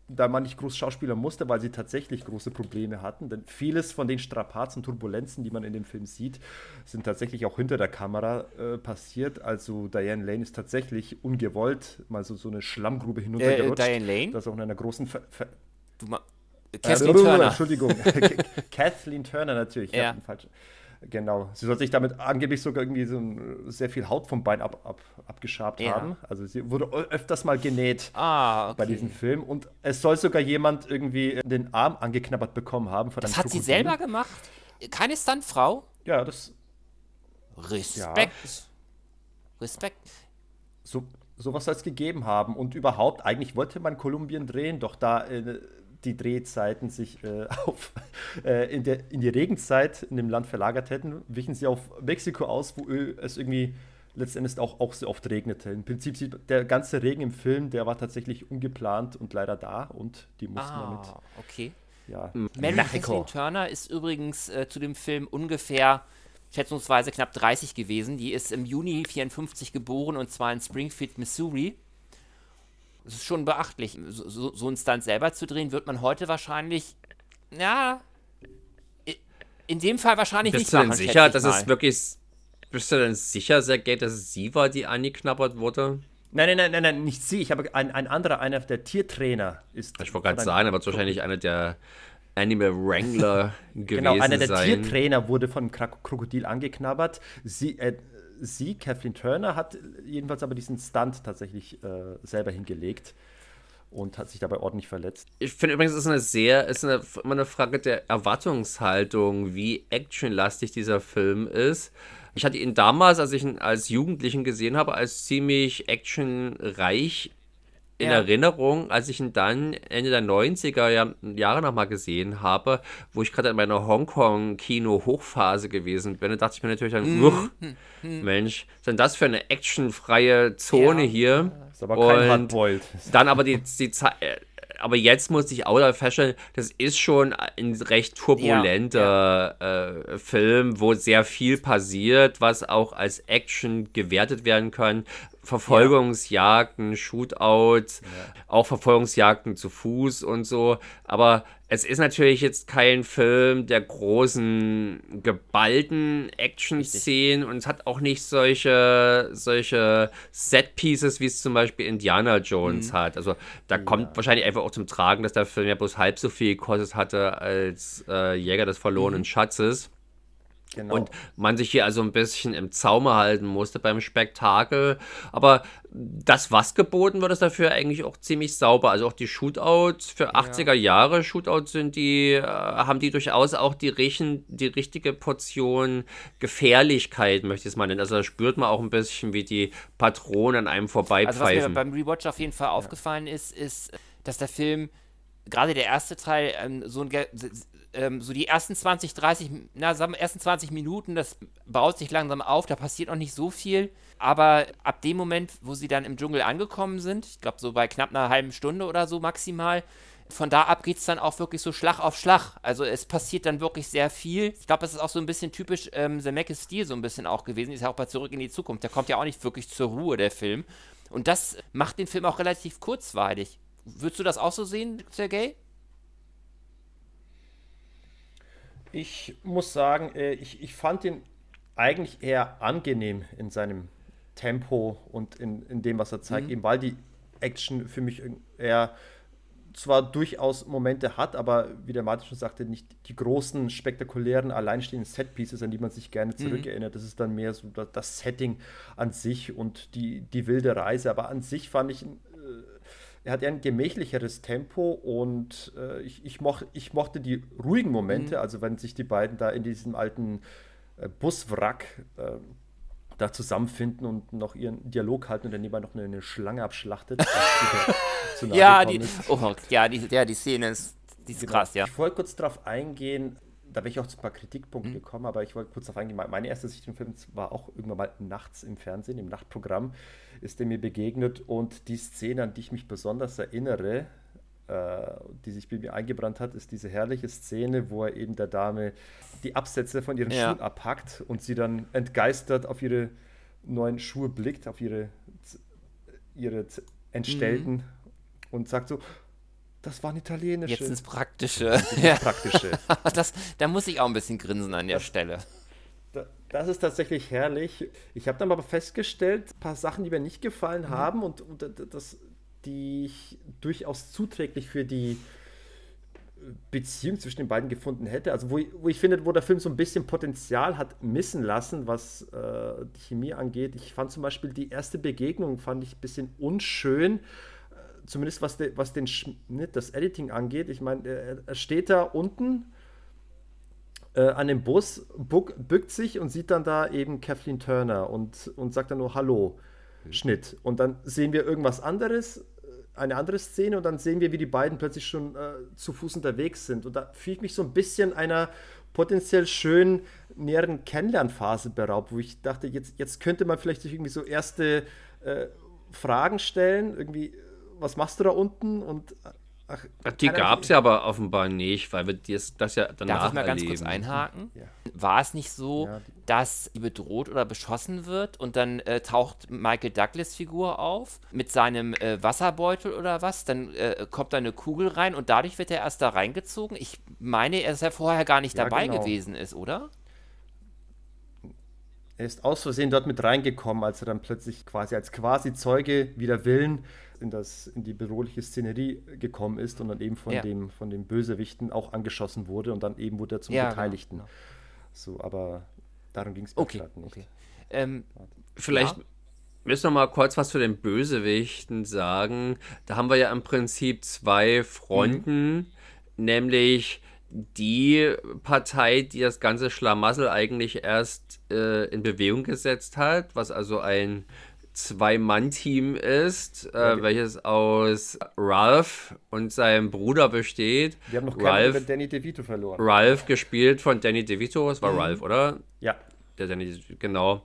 da man nicht groß Schauspieler musste, weil sie tatsächlich große Probleme hatten. Denn vieles von den Strapazen, Turbulenzen, die man in dem Film sieht, sind tatsächlich auch hinter der Kamera äh, passiert. Also Diane Lane ist tatsächlich ungewollt mal so, so eine Schlammgrube hinuntergerutscht. Diane Lane? Das auch in einer großen Ver Ver äh, Kathleen äh, Turner. Entschuldigung. (laughs) Kathleen Turner natürlich. Ich Ja. falschen- Genau. Sie soll sich damit angeblich sogar irgendwie so ein, sehr viel Haut vom Bein ab, ab, abgeschabt Ja. haben. Also sie wurde öfters mal genäht Ah, bei okay. diesem Film. Und es soll sogar jemand irgendwie den Arm angeknabbert bekommen haben. Von Das hat sie Krokodil. selber gemacht? Keine Stuntfrau? Ja, das Respekt. Respekt. so, sowas soll es gegeben haben. Und überhaupt, eigentlich wollte man Kolumbien drehen, doch da äh, die Drehzeiten sich äh, (laughs) auf, äh, in, der, in die Regenzeit in dem Land verlagert hätten, wichen sie auf Mexiko aus, wo es irgendwie letztendlich auch, auch so oft regnete. Im Prinzip sieht der ganze Regen im Film, der war tatsächlich ungeplant und leider da und die mussten damit, Ah, okay. ja, Mary. Kathleen Turner ist übrigens äh, zu dem Film ungefähr schätzungsweise knapp 30 gewesen. Die ist im Juni 54 geboren und zwar in Springfield, Missouri. Das ist schon beachtlich. So, so, so ein Stunt selber zu drehen, wird man heute wahrscheinlich, ja, in dem Fall wahrscheinlich Bist nicht du denn machen, sicher, dass es wirklich. Bist du denn sicher, Sergej, dass es sie war, die angeknabbert wurde? Nein, nein, nein, nein, nein, nicht sie. Ich habe ein, ein anderer, einer der Tiertrainer ist. Ich wollte gerade sagen, er wird wahrscheinlich einer der Animal Wrangler gewesen (laughs) Genau, einer der sein. Tiertrainer wurde von Krokodil angeknabbert. Sie, äh, sie, Kathleen Turner, hat jedenfalls aber diesen Stunt tatsächlich äh, selber hingelegt und hat sich dabei ordentlich verletzt. Ich finde übrigens, es ist eine sehr, ist eine, immer eine Frage der Erwartungshaltung, wie actionlastig dieser Film ist. Ich hatte ihn damals, als ich ihn als Jugendlichen gesehen habe, als ziemlich actionreich in Ja. Erinnerung, als ich ihn dann Ende der 90er Jahr- Jahre nochmal gesehen habe, wo ich gerade in meiner Hongkong-Kino-Hochphase gewesen bin, da dachte ich mir natürlich dann, uch, Mensch, was ist denn das für eine actionfreie Zone Ja. hier? Ist aber kein Und Hardboiled. dann aber die, die Zeit. Aber jetzt muss ich auch feststellen, das ist schon ein recht turbulenter Äh, Film, wo sehr viel passiert, was auch als Action gewertet werden kann. Verfolgungsjagden, Shootouts, auch Verfolgungsjagden zu Fuß und so. Aber es ist natürlich jetzt kein Film der großen, geballten Action-Szenen und es hat auch nicht solche, solche Set-Pieces, wie es zum Beispiel Indiana Jones hat. Also da kommt wahrscheinlich einfach auch zum Tragen, dass der Film ja bloß halb so viel gekostet hatte als äh, Jäger des verlorenen Schatzes. Genau. Und man sich hier also ein bisschen im Zaume halten musste beim Spektakel. Aber das, was geboten wird, ist dafür eigentlich auch ziemlich sauber. Also auch die Shootouts für 80er Jahre Shootouts sind die, äh, haben die durchaus auch die, richen, die richtige Portion Gefährlichkeit, möchte ich es mal nennen. Also da spürt man auch ein bisschen, wie die Patronen an einem Also was mir vorbeipfeifen. beim Rewatch auf jeden Fall aufgefallen ist, ist, dass der Film, gerade der erste Teil, ähm, so, ein, ähm, so die ersten 20, 30, na, sagen wir, ersten 20 Minuten, das baut sich langsam auf, da passiert noch nicht so viel. Aber ab dem Moment, wo sie dann im Dschungel angekommen sind, ich glaube so bei knapp einer halben Stunde oder so maximal, von da ab geht es dann auch wirklich so Schlag auf Schlag. Also es passiert dann wirklich sehr viel. Ich glaube, das ist auch so ein bisschen typisch ähm, Zemeckis Stil so ein bisschen auch gewesen. Ist ja auch bei Zurück in die Zukunft. Der kommt ja auch nicht wirklich zur Ruhe, der Film. Und das macht den Film auch relativ kurzweilig. Würdest du das auch so sehen, Sergej? Ich muss sagen, äh, ich, ich fand ihn eigentlich eher angenehm in seinem Tempo und in, in dem, was er zeigt, eben weil die Action für mich eher zwar durchaus Momente hat, aber wie der Martin schon sagte, nicht die großen, spektakulären, alleinstehenden Setpieces, an die man sich gerne zurückerinnert. Das ist dann mehr so das, Setting an sich und die, die wilde Reise. Aber an sich fand ich ihn er hat ein gemächlicheres Tempo und äh, ich, ich, moch, ich mochte die ruhigen Momente, mhm. also wenn sich die beiden da in diesem alten äh, Buswrack äh, da zusammenfinden und noch ihren Dialog halten und dann nebenbei noch eine, eine Schlange abschlachtet. (laughs) ja, die, oh, ja, die, ja, die Szene ist, die ist genau. krass, ja. Ich wollte kurz darauf eingehen, da bin ich auch zu ein paar Kritikpunkten mhm. gekommen, aber ich wollte kurz darauf eingehen. Meine erste Sicht im Film war auch irgendwann mal nachts im Fernsehen, im Nachtprogramm ist der mir begegnet und die Szene, an die ich mich besonders erinnere, äh, die sich bei mir eingebrannt hat, ist diese herrliche Szene, wo er eben der Dame die Absätze von ihren ja. Schuhen abhackt und sie dann entgeistert auf ihre neuen Schuhe blickt, auf ihre, ihre entstellten mhm. und sagt so, das waren italienische. Jetzt ins Praktische. Ja. (laughs) Praktische. das, da muss ich auch ein bisschen grinsen an der das, Stelle. Das ist tatsächlich herrlich. Ich habe dann aber festgestellt, ein paar Sachen, die mir nicht gefallen mhm. haben und, und das, die ich durchaus zuträglich für die Beziehung zwischen den beiden gefunden hätte. Also wo ich, wo ich finde, wo der Film so ein bisschen Potenzial hat missen lassen, was äh, die Chemie angeht. Ich fand zum Beispiel die erste Begegnung fand ich ein bisschen unschön, äh, zumindest was, de, was den Schnitt, das Editing angeht. Ich meine, er, steht da unten äh, an dem Bus, buck, bückt sich und sieht dann da eben Kathleen Turner und, und sagt dann nur Hallo. Schnitt. Und dann sehen wir irgendwas anderes, eine andere Szene und dann sehen wir, wie die beiden plötzlich schon äh, zu Fuß unterwegs sind. Und da fühle ich mich so ein bisschen einer potenziell schönen näheren Kennenlernphase beraubt, wo ich dachte, jetzt, jetzt könnte man vielleicht sich irgendwie so erste äh, Fragen stellen, irgendwie, was machst du da unten? Und Ach, die gab es ja aber offenbar nicht, weil wir das, das ja danach Darf ich mal ganz kurz einhaken? Ja. War es nicht so, ja, dass sie bedroht oder beschossen wird und dann äh, taucht Michael Douglas Figur auf mit seinem äh, Wasserbeutel oder was? Dann äh, kommt da eine Kugel rein und dadurch wird er erst da reingezogen. Ich meine, er ist ja vorher gar nicht ja, dabei genau. gewesen ist, oder? Er ist aus Versehen dort mit reingekommen, als er dann plötzlich quasi als quasi Zeuge wider Willen in, das, in die bedrohliche Szenerie gekommen ist und dann eben von, ja. dem, von den Bösewichten auch angeschossen wurde und dann eben wurde er zum ja, genau. Beteiligten. Genau. So, aber darum ging es mir okay, nicht. Okay. Ähm, Vielleicht ja. müssen wir mal kurz was zu den Bösewichten sagen. Da haben wir ja im Prinzip zwei Fronten, mhm. nämlich die Partei, die das ganze Schlamassel eigentlich erst äh, in Bewegung gesetzt hat, was also ein Zwei-Mann-Team ist, äh, welches aus Ralph und seinem Bruder besteht. Wir haben noch Ralph, keinen Danny DeVito verloren. Ralph gespielt von Danny DeVito, es war mhm. Ralph, oder? Ja. Der Danny, genau.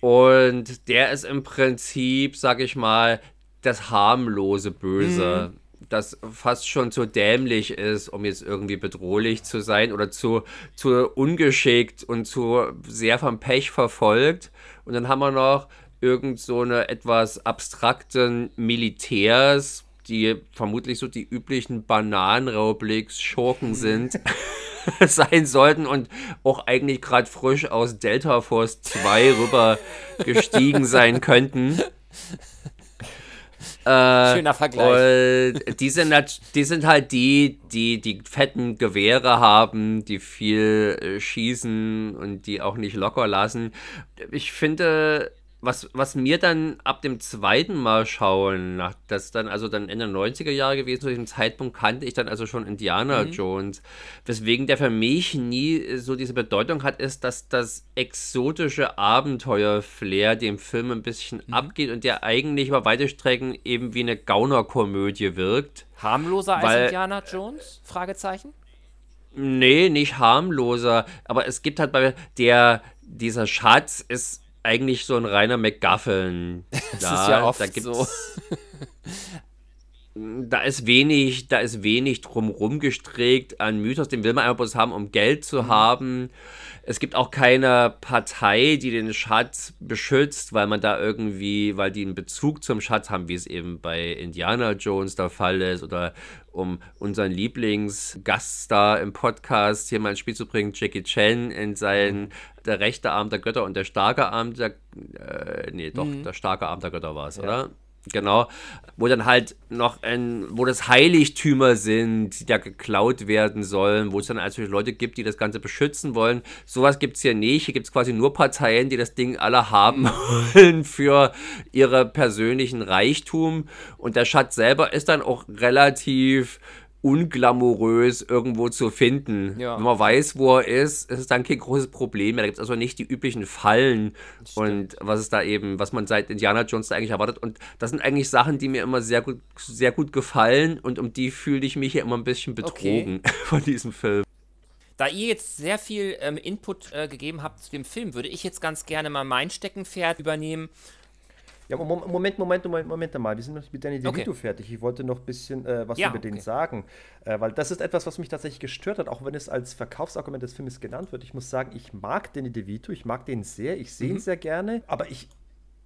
Und der ist im Prinzip, sag ich mal, das harmlose Böse. Mhm das fast schon zu dämlich ist, um jetzt irgendwie bedrohlich zu sein oder zu, zu ungeschickt und zu sehr vom Pech verfolgt. Und dann haben wir noch irgend so eine etwas abstrakten Militärs, die vermutlich so die üblichen Bananenrepubliks Schurken sind, (laughs) sein sollten und auch eigentlich gerade frisch aus Delta Force 2 rüber gestiegen sein könnten. (laughs) Äh, Schöner Vergleich. Und die sind, halt, die sind halt die, die die fetten Gewehre haben, die viel äh, schießen und die auch nicht locker lassen. Ich finde, was, was mir dann ab dem zweiten Mal schauen, nach, das dann also dann Ende 90er Jahre gewesen, zu diesem Zeitpunkt kannte ich dann also schon Indiana mhm. Jones. Weswegen der für mich nie so diese Bedeutung hat, ist, dass das exotische Abenteuer-Flair dem Film ein bisschen mhm. abgeht und der eigentlich über weite Strecken eben wie eine Gaunerkomödie wirkt. Harmloser weil, als Indiana Jones? Fragezeichen? Nee, nicht harmloser. Aber es gibt halt bei der, dieser Schatz ist eigentlich so ein reiner McGuffin. (laughs) das da, ist ja oft da gibt's, so. (laughs) da ist wenig, da ist wenig drumrum gestrickt an Mythos, den will man einfach bloß haben, um Geld zu mhm. haben. Es gibt auch keine Partei, die den Schatz beschützt, weil man da irgendwie, weil die einen Bezug zum Schatz haben, wie es eben bei Indiana Jones der Fall ist, oder um unseren Lieblingsgaststar im Podcast hier mal ins Spiel zu bringen, Jackie Chan in seinen. Der rechte Arm der Götter und der starke Arm der, äh, nee, doch, mhm. der starke Arm der Götter war es, ja. oder? Genau, wo dann halt noch ein, wo das Heiligtümer sind, die da geklaut werden sollen, wo es dann also Leute gibt, die das Ganze beschützen wollen. Sowas gibt es hier nicht. Hier gibt es quasi nur Parteien, die das Ding alle haben (laughs) wollen für ihre persönlichen Reichtum. Und der Schatz selber ist dann auch relativ unglamourös irgendwo zu finden. Ja. Wenn man weiß, wo er ist, ist es dann kein großes Problem. Da gibt es also nicht die üblichen Fallen und was es da eben, was man seit Indiana Jones da eigentlich erwartet. Und das sind eigentlich Sachen, die mir immer sehr gut, sehr gut gefallen und um die fühle ich mich hier immer ein bisschen betrogen okay. (laughs) von diesem Film. Da ihr jetzt sehr viel ähm, Input äh, gegeben habt zu dem Film, würde ich jetzt ganz gerne mal mein Steckenpferd übernehmen ja, Moment, Moment, Moment, Moment mal. Wir sind noch mit Danny DeVito okay. fertig. Ich wollte noch ein bisschen äh, was ja, über okay. den sagen. Äh, weil das ist etwas, was mich tatsächlich gestört hat, auch wenn es als Verkaufsargument des Films genannt wird. Ich muss sagen, ich mag Danny DeVito, ich mag den sehr, ich sehe mhm. ihn sehr gerne. Aber ich,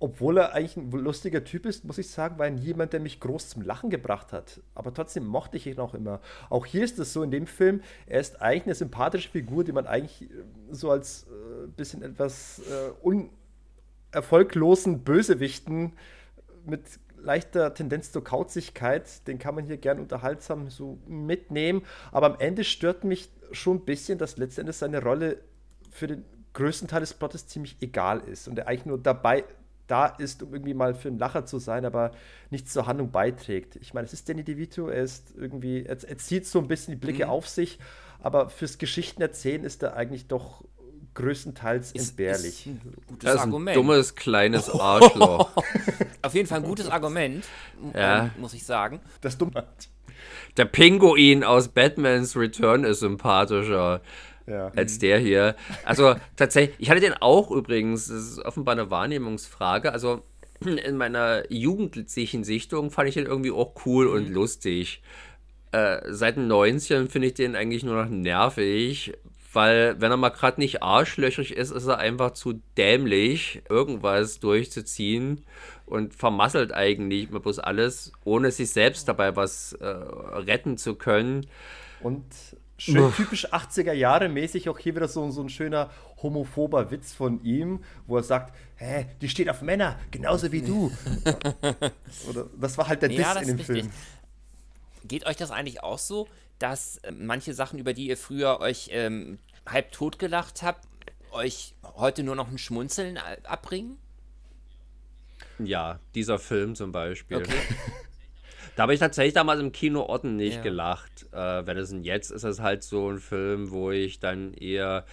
obwohl er eigentlich ein lustiger Typ ist, muss ich sagen, war er jemand, der mich groß zum Lachen gebracht hat. Aber trotzdem mochte ich ihn auch immer. Auch hier ist es so in dem Film, er ist eigentlich eine sympathische Figur, die man eigentlich äh, so als äh, bisschen etwas äh, un erfolglosen Bösewichten mit leichter Tendenz zur Kauzigkeit, den kann man hier gern unterhaltsam so mitnehmen. Aber am Ende stört mich schon ein bisschen, dass letztendlich seine Rolle für den größten Teil des Plottes ziemlich egal ist und er eigentlich nur dabei da ist, um irgendwie mal für einen Lacher zu sein, aber nichts zur Handlung beiträgt. Ich meine, es ist Danny DeVito, er ist irgendwie, er, er zieht so ein bisschen die Blicke mhm. auf sich, aber fürs Geschichtenerzählen ist er eigentlich doch größtenteils ist, entbehrlich. Ist ein gutes das ist Argument. ein dummes kleines (laughs) Arschloch. (laughs) Auf jeden Fall ein gutes Argument, ja. muss ich sagen. Das Dumme. Der Pinguin aus Batman's Return ist sympathischer. Ja. als der hier. Also tatsächlich, ich hatte den auch übrigens, das ist offenbar eine Wahrnehmungsfrage. Also in meiner jugendlichen Sichtung fand ich den irgendwie auch cool mhm. und lustig. Äh, seit den 90ern finde ich den eigentlich nur noch nervig, weil, wenn er mal gerade nicht arschlöchrig ist, ist er einfach zu dämlich, irgendwas durchzuziehen und vermasselt eigentlich bloß alles, ohne sich selbst dabei was äh, retten zu können. Und schön typisch 80er Jahre mäßig auch hier wieder so, so ein schöner homophober Witz von ihm, wo er sagt, hä, die steht auf Männer, genauso wie du. (laughs) Oder, das war halt der ja, Diss in dem Film. Geht euch das eigentlich auch so, dass äh, manche Sachen, über die ihr früher euch ähm, halb tot gelacht habt, euch heute nur noch ein Schmunzeln abbringen? Ja, dieser Film zum Beispiel. Okay. (laughs) Da habe ich tatsächlich damals im Kino Orten nicht ja. gelacht. Äh, wenn es jetzt ist es halt so ein Film, wo ich dann eher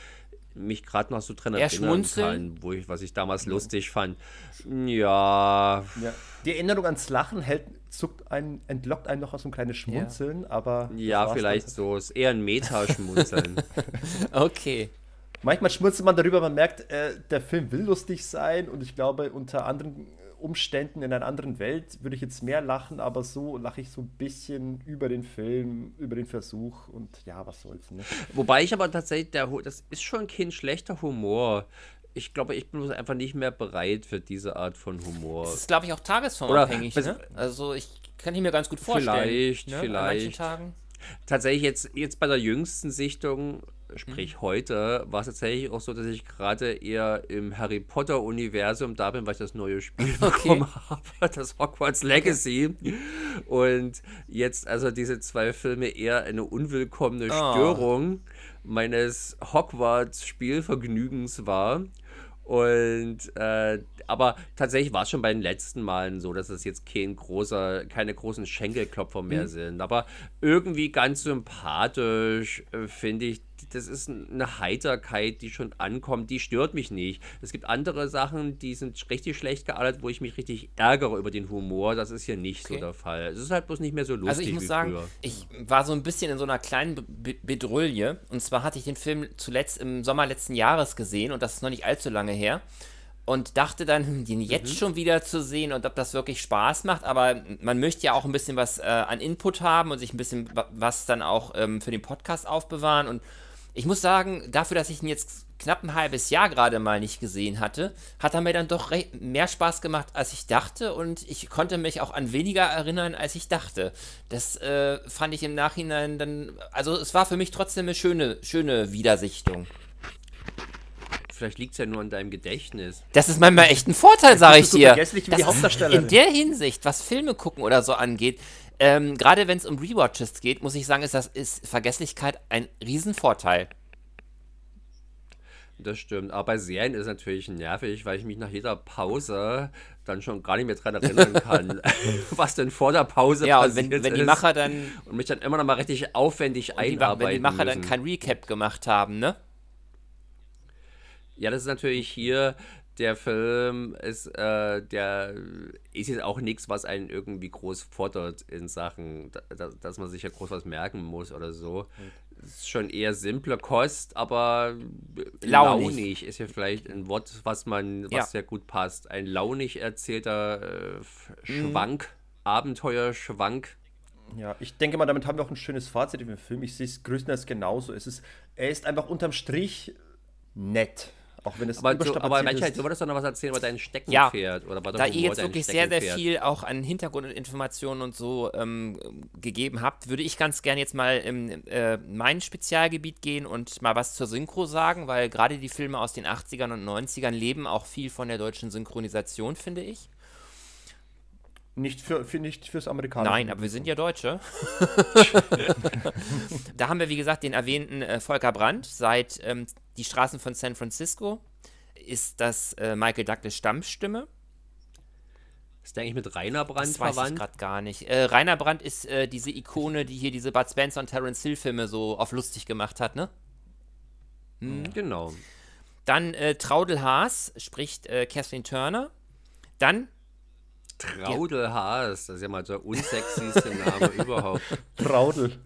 mich gerade noch so drin erinnern kann, wo ich, was ich damals lustig fand. Ja. ja. Die Erinnerung ans Lachen hält, zuckt einen, entlockt einen noch aus so ein kleines Schmunzeln, ja. aber. Ja, vielleicht so. Ist eher ein Meta-Schmunzeln. (laughs) okay. Manchmal schmunzelt man darüber, man merkt, äh, der Film will lustig sein und ich glaube, unter anderen Umständen in einer anderen Welt würde ich jetzt mehr lachen, aber so lache ich so ein bisschen über den Film, über den Versuch und ja, was soll's. Ne? Wobei ich aber tatsächlich, der, das ist schon kein schlechter Humor. Ich glaube, ich bin einfach nicht mehr bereit für diese Art von Humor. Das ist, glaube ich, auch tagesformabhängig. Ne? Also ich kann ich mir ganz gut vorstellen. Vielleicht, ne? vielleicht. Tatsächlich jetzt, jetzt bei der jüngsten Sichtung sprich mhm. heute, war es tatsächlich auch so, dass ich gerade eher im Harry Potter-Universum da bin, weil ich das neue Spiel (laughs) okay. bekommen habe, das Hogwarts Legacy. Okay. Und jetzt also diese zwei Filme eher eine unwillkommene oh. Störung meines Hogwarts-Spielvergnügens war. Und äh, aber tatsächlich war es schon bei den letzten Malen so, dass es jetzt kein großer, keine großen Schenkelklopfer mehr mhm. sind. Aber irgendwie ganz sympathisch äh, finde ich das ist eine Heiterkeit, die schon ankommt, die stört mich nicht. Es gibt andere Sachen, die sind richtig schlecht gealtert, wo ich mich richtig ärgere über den Humor. Das ist hier nicht okay. so der Fall. Es ist halt bloß nicht mehr so lustig. Also ich muss sagen, früher. ich war so ein bisschen in so einer kleinen Be Bedrulle. Und zwar hatte ich den Film zuletzt im Sommer letzten Jahres gesehen und das ist noch nicht allzu lange her und dachte dann, hm, den jetzt mhm. schon wieder zu sehen und ob das wirklich Spaß macht. Aber man möchte ja auch ein bisschen was äh, an Input haben und sich ein bisschen was dann auch ähm, für den Podcast aufbewahren. Und ich muss sagen, dafür, dass ich ihn jetzt knapp ein halbes Jahr gerade mal nicht gesehen hatte, hat er mir dann doch mehr Spaß gemacht, als ich dachte und ich konnte mich auch an weniger erinnern, als ich dachte. Das äh, fand ich im Nachhinein dann, also es war für mich trotzdem eine schöne, schöne Wiedersichtung. vielleicht liegt es ja nur an deinem Gedächtnis. Das ist manchmal echt ein Vorteil, sage ich so dir. vergesslich wie die Das Hauptdarstellerin. In der Hinsicht, was Filme gucken oder so angeht, ähm, gerade wenn es um Rewatches geht, muss ich sagen, ist, das, ist Vergesslichkeit ein Riesenvorteil. Das stimmt. Aber bei Serien ist es natürlich nervig, weil ich mich nach jeder Pause dann schon gar nicht mehr dran erinnern (laughs) kann, was denn vor der Pause Ja, und passiert wenn, wenn die. Macher dann, und mich dann immer noch mal richtig aufwendig die, einarbeiten wenn die Macher dann müssen. kein Recap gemacht haben, ne? Ja, das ist natürlich hier, der Film ist, äh, der ist jetzt auch nichts, was einen irgendwie groß fordert in Sachen, da, da, dass man sich ja groß was merken muss oder so. Es ist schon eher simple Kost, aber Launig. launig, ist ja vielleicht ein Wort, was man, was Ja. sehr gut passt. Ein launig erzählter äh, Mhm. Schwank, Abenteuerschwank. Ja, ich denke mal, damit haben wir auch ein schönes Fazit im Film. Ich sehe es größtenteils genauso. Es ist, er ist einfach unterm Strich nett. Auch wenn es Aber, so, aber Welcher, ist. du wolltest doch noch was erzählen über dein Steckenpferd. Ja, oder war Da ihr jetzt wirklich sehr, sehr viel auch an Hintergrundinformationen und so ähm, gegeben habt, würde ich ganz gerne jetzt mal in äh, mein Spezialgebiet gehen und mal was zur Synchro sagen, weil gerade die Filme aus den 80ern und 90ern leben auch viel von der deutschen Synchronisation, finde ich. Nicht, für, für, nicht fürs Amerikanische. Nein, aber wir sind ja Deutsche. (laughs) da haben wir, wie gesagt, den erwähnten äh, Volker Brandt. Seit ähm, Die Straßen von San Francisco ist das äh, Michael Douglas Stammstimme. Ist der eigentlich mit Rainer Brandt Das weiß ich verwandt? gerade gar nicht. Äh, Rainer Brandt ist äh, diese Ikone, die hier diese Bud Spencer und Terence Hill Filme so auf lustig gemacht hat, ne? Genau. Dann äh, Traudel Haas spricht äh, Kathleen Turner. Dann Traudel Haas, das ist ja mal der unsexyste Name (laughs) überhaupt. Traudel.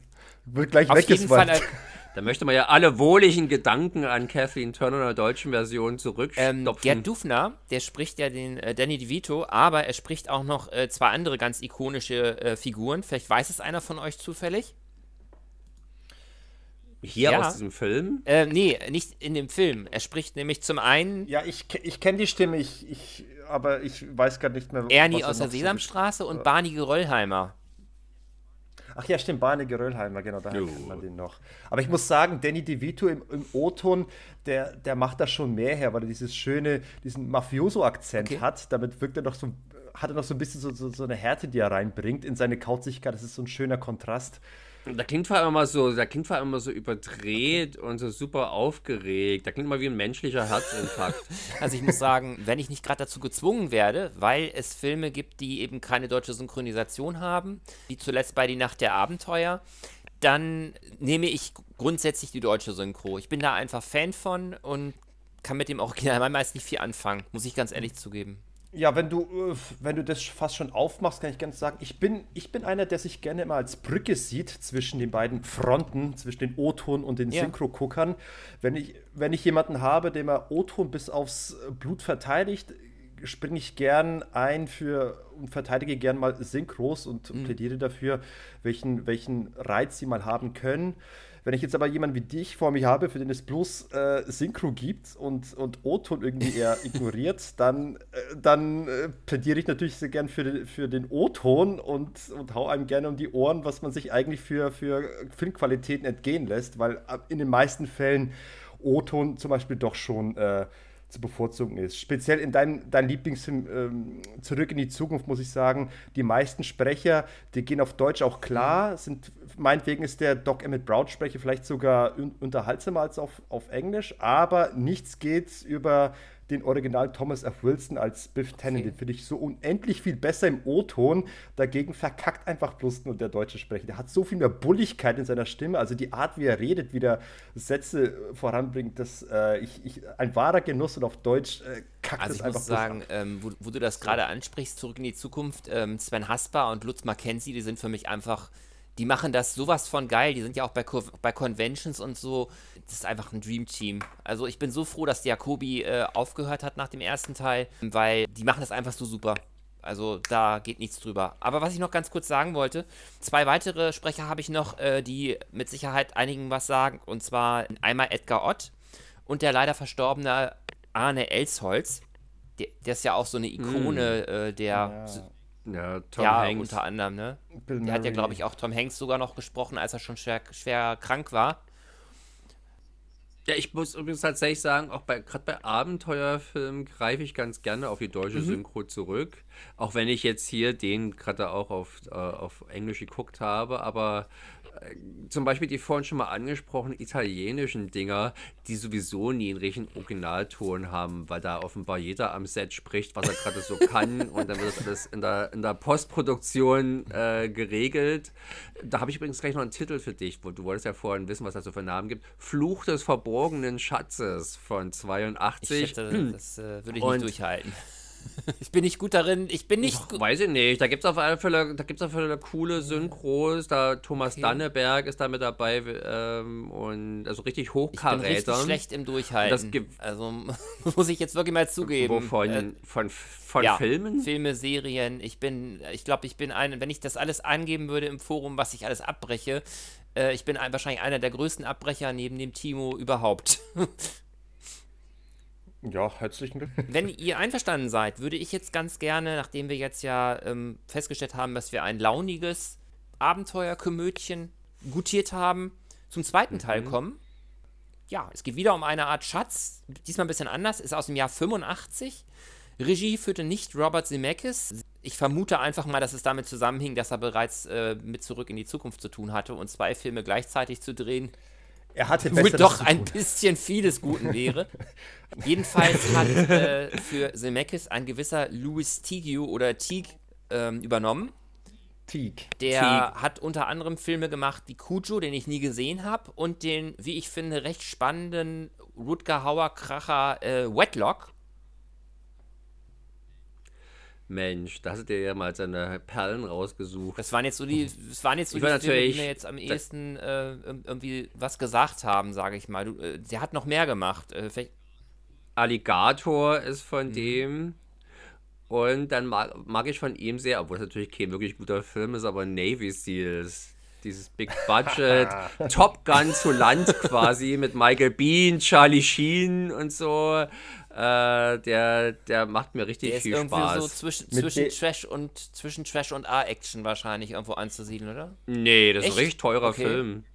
Wird gleich auf jeden Fall weggeswiped. äh, Da möchte man ja alle wohligen Gedanken an Kathleen Turner in der deutschen Version ähm, zurückstopfen. Gerd Dufner, der spricht ja den äh, Danny DeVito, aber er spricht auch noch äh, zwei andere ganz ikonische äh, Figuren. Vielleicht weiß es einer von euch zufällig. Hier ja. aus diesem Film. Äh, nee, nicht in dem Film. Er spricht nämlich zum einen Ja, ich, ich kenne die Stimme, ich, ich, aber ich weiß gerade nicht mehr, Ernie was er aus der Sesamstraße und Barney Geröllheimer. Ach ja, stimmt, Barney Geröllheimer, genau, da kennt man den noch. Aber ich muss sagen, Danny DeVito im, im O-Ton, der, der macht da schon mehr her, weil er dieses schöne, diesen Mafioso-Akzent Okay. hat. Damit wirkt er noch so, hat er noch so ein bisschen so, so, so eine Härte, die er reinbringt in seine Kauzigkeit. Das ist so ein schöner Kontrast. Da klingt vor allem immer so, da klingt vor allem immer so überdreht und so super aufgeregt. Da klingt immer wie ein menschlicher Herzinfarkt. (laughs) Also ich muss sagen, wenn ich nicht gerade dazu gezwungen werde, weil es Filme gibt, die eben keine deutsche Synchronisation haben, wie zuletzt bei Die Nacht der Abenteuer, dann nehme ich grundsätzlich die deutsche Synchro. Ich bin da einfach Fan von und kann mit dem Original meist nicht viel anfangen, muss ich ganz ehrlich zugeben. Ja, wenn du, äh, wenn du das fast schon aufmachst, kann ich ganz sagen, ich bin, ich bin einer, der sich gerne immer als Brücke sieht zwischen den beiden Fronten, zwischen den O-Ton und den Ja. Synchro-Guckern. Wenn ich, wenn ich jemanden habe, dem er O-Ton bis aufs Blut verteidigt, springe ich gern ein für und verteidige gern mal Synchros und Mhm. plädiere dafür, welchen, welchen Reiz sie mal haben können. Wenn ich jetzt aber jemanden wie dich vor mir habe, für den es bloß äh, Synchro gibt und, und O-Ton irgendwie eher (laughs) ignoriert, dann, äh, dann äh, plädiere ich natürlich sehr gern für den, für den O-Ton und, und hau einem gerne um die Ohren, was man sich eigentlich für, für Filmqualitäten entgehen lässt, weil äh, in den meisten Fällen O-Ton zum Beispiel doch schon äh, zu bevorzugen ist. Speziell in deinem dein Lieblingsfilm ähm, Zurück in die Zukunft muss ich sagen, die meisten Sprecher, die gehen auf Deutsch auch klar, sind meinetwegen ist der Doc Emmett Brown Sprecher vielleicht sogar un unterhaltsamer als auf, auf Englisch, aber nichts geht über den Original Thomas F. Wilson als Biff Tannen. Den finde ich so unendlich viel besser im O-Ton. Dagegen verkackt einfach bloß nur der deutsche Sprecher. Der hat so viel mehr Bulligkeit in seiner Stimme. Also die Art, wie er redet, wie er Sätze äh, voranbringt, das äh, ich, ich, ein wahrer Genuss und auf Deutsch äh, kackt Also es ich einfach muss bloß sagen, ähm, wo, wo du das gerade ansprichst, zurück in die Zukunft, ähm, Sven Hasper und Lutz Mackenzie, die sind für mich einfach, die machen das sowas von geil. Die sind ja auch bei, Co bei Conventions und so. Das ist einfach ein Dream Team. Also ich bin so froh, dass Jacobi äh, aufgehört hat nach dem ersten Teil, weil die machen das einfach so super. Also da geht nichts drüber. Aber was ich noch ganz kurz sagen wollte, zwei weitere Sprecher habe ich noch, äh, die mit Sicherheit einigen was sagen. Und zwar einmal Edgar Ott und der leider verstorbene Arne Elsholz. Der, der ist ja auch so eine Ikone äh, der, Ja. Ja, Tom ja, Hanks. unter anderem, ne? Bill Der hat ja, Murray. glaube ich, auch Tom Hanks sogar noch gesprochen, als er schon schwer, schwer krank war. Ja, ich muss übrigens tatsächlich sagen, auch bei gerade bei Abenteuerfilmen greife ich ganz gerne auf die deutsche Mhm. Synchro zurück. Auch wenn ich jetzt hier den gerade auch auf, äh, auf Englisch geguckt habe, aber äh, zum Beispiel die vorhin schon mal angesprochenen italienischen Dinger, die sowieso nie einen richtigen Originalton haben, weil da offenbar jeder am Set spricht, was er gerade so kann (laughs) und dann wird das alles in der, in der Postproduktion äh, geregelt. Da habe ich übrigens gleich noch einen Titel für dich, wo du wolltest ja vorhin wissen, was das so für Namen gibt. Fluch des verborgenen Schatzes von Ich 82. schätze, das äh, würde ich Und- nicht durchhalten. Ich bin nicht gut darin. Ich bin nicht gut. Weiß ich nicht. Da gibt es auf alle Fälle, da gibt's auf alle Fälle coole Synchros. Da Thomas Okay. Danneberg ist da mit dabei ähm, und also richtig Ich bin richtig Hochkaräter. schlecht im Durchhalten. Also (laughs) muss ich jetzt wirklich mal zugeben. Wovon? Äh, von von ja, Filmen? Filme, Serien. Ich bin, ich glaube, ich bin ein, wenn ich das alles angeben würde im Forum, was ich alles abbreche, äh, ich bin ein, wahrscheinlich einer der größten Abbrecher neben dem Timo überhaupt. (laughs) Ja, herzlichen Glück. Wenn ihr einverstanden seid, würde ich jetzt ganz gerne, nachdem wir jetzt ja ähm, festgestellt haben, dass wir ein launiges Abenteuerkomödchen gutiert haben, zum zweiten Teil kommen. Ja, es geht wieder um eine Art Schatz, diesmal ein bisschen anders, ist aus dem Jahr 85. Regie führte nicht Robert Zemeckis. Ich vermute einfach mal, dass es damit zusammenhing, dass er bereits äh, mit Zurück in die Zukunft zu tun hatte und zwei Filme gleichzeitig zu drehen Er hatte Besseres doch ein bisschen vieles Guten wäre. (laughs) Jedenfalls hat äh, für Zemeckis ein gewisser Louis Teague oder Teague ähm, übernommen. Teague. Der hat unter anderem Filme gemacht wie Cujo, den ich nie gesehen habe, und den, wie ich finde, recht spannenden Rutger Hauer Kracher äh, Wetlock. Mensch, da hast du dir ja mal seine Perlen rausgesucht. Das waren jetzt so die, das waren jetzt so Ich die Filme, die mir jetzt am ehesten äh, ir- irgendwie was gesagt haben, sage ich mal. Du, äh, der hat noch mehr gemacht. Äh, Alligator ist von Mhm. dem. Und dann mag, mag ich von ihm sehr, obwohl es natürlich kein wirklich guter Film ist, aber Navy Seals. Dieses Big Budget, (laughs) Top Gun zu Land quasi mit Michael Bean, Charlie Sheen und so. Äh, der, der macht mir richtig Der ist viel irgendwie Spaß. so zwischen, zwischen Trash und zwischen Trash und A-Action wahrscheinlich irgendwo anzusiedeln, oder? Nee, das ist Echt? ein richtig teurer Okay. Film.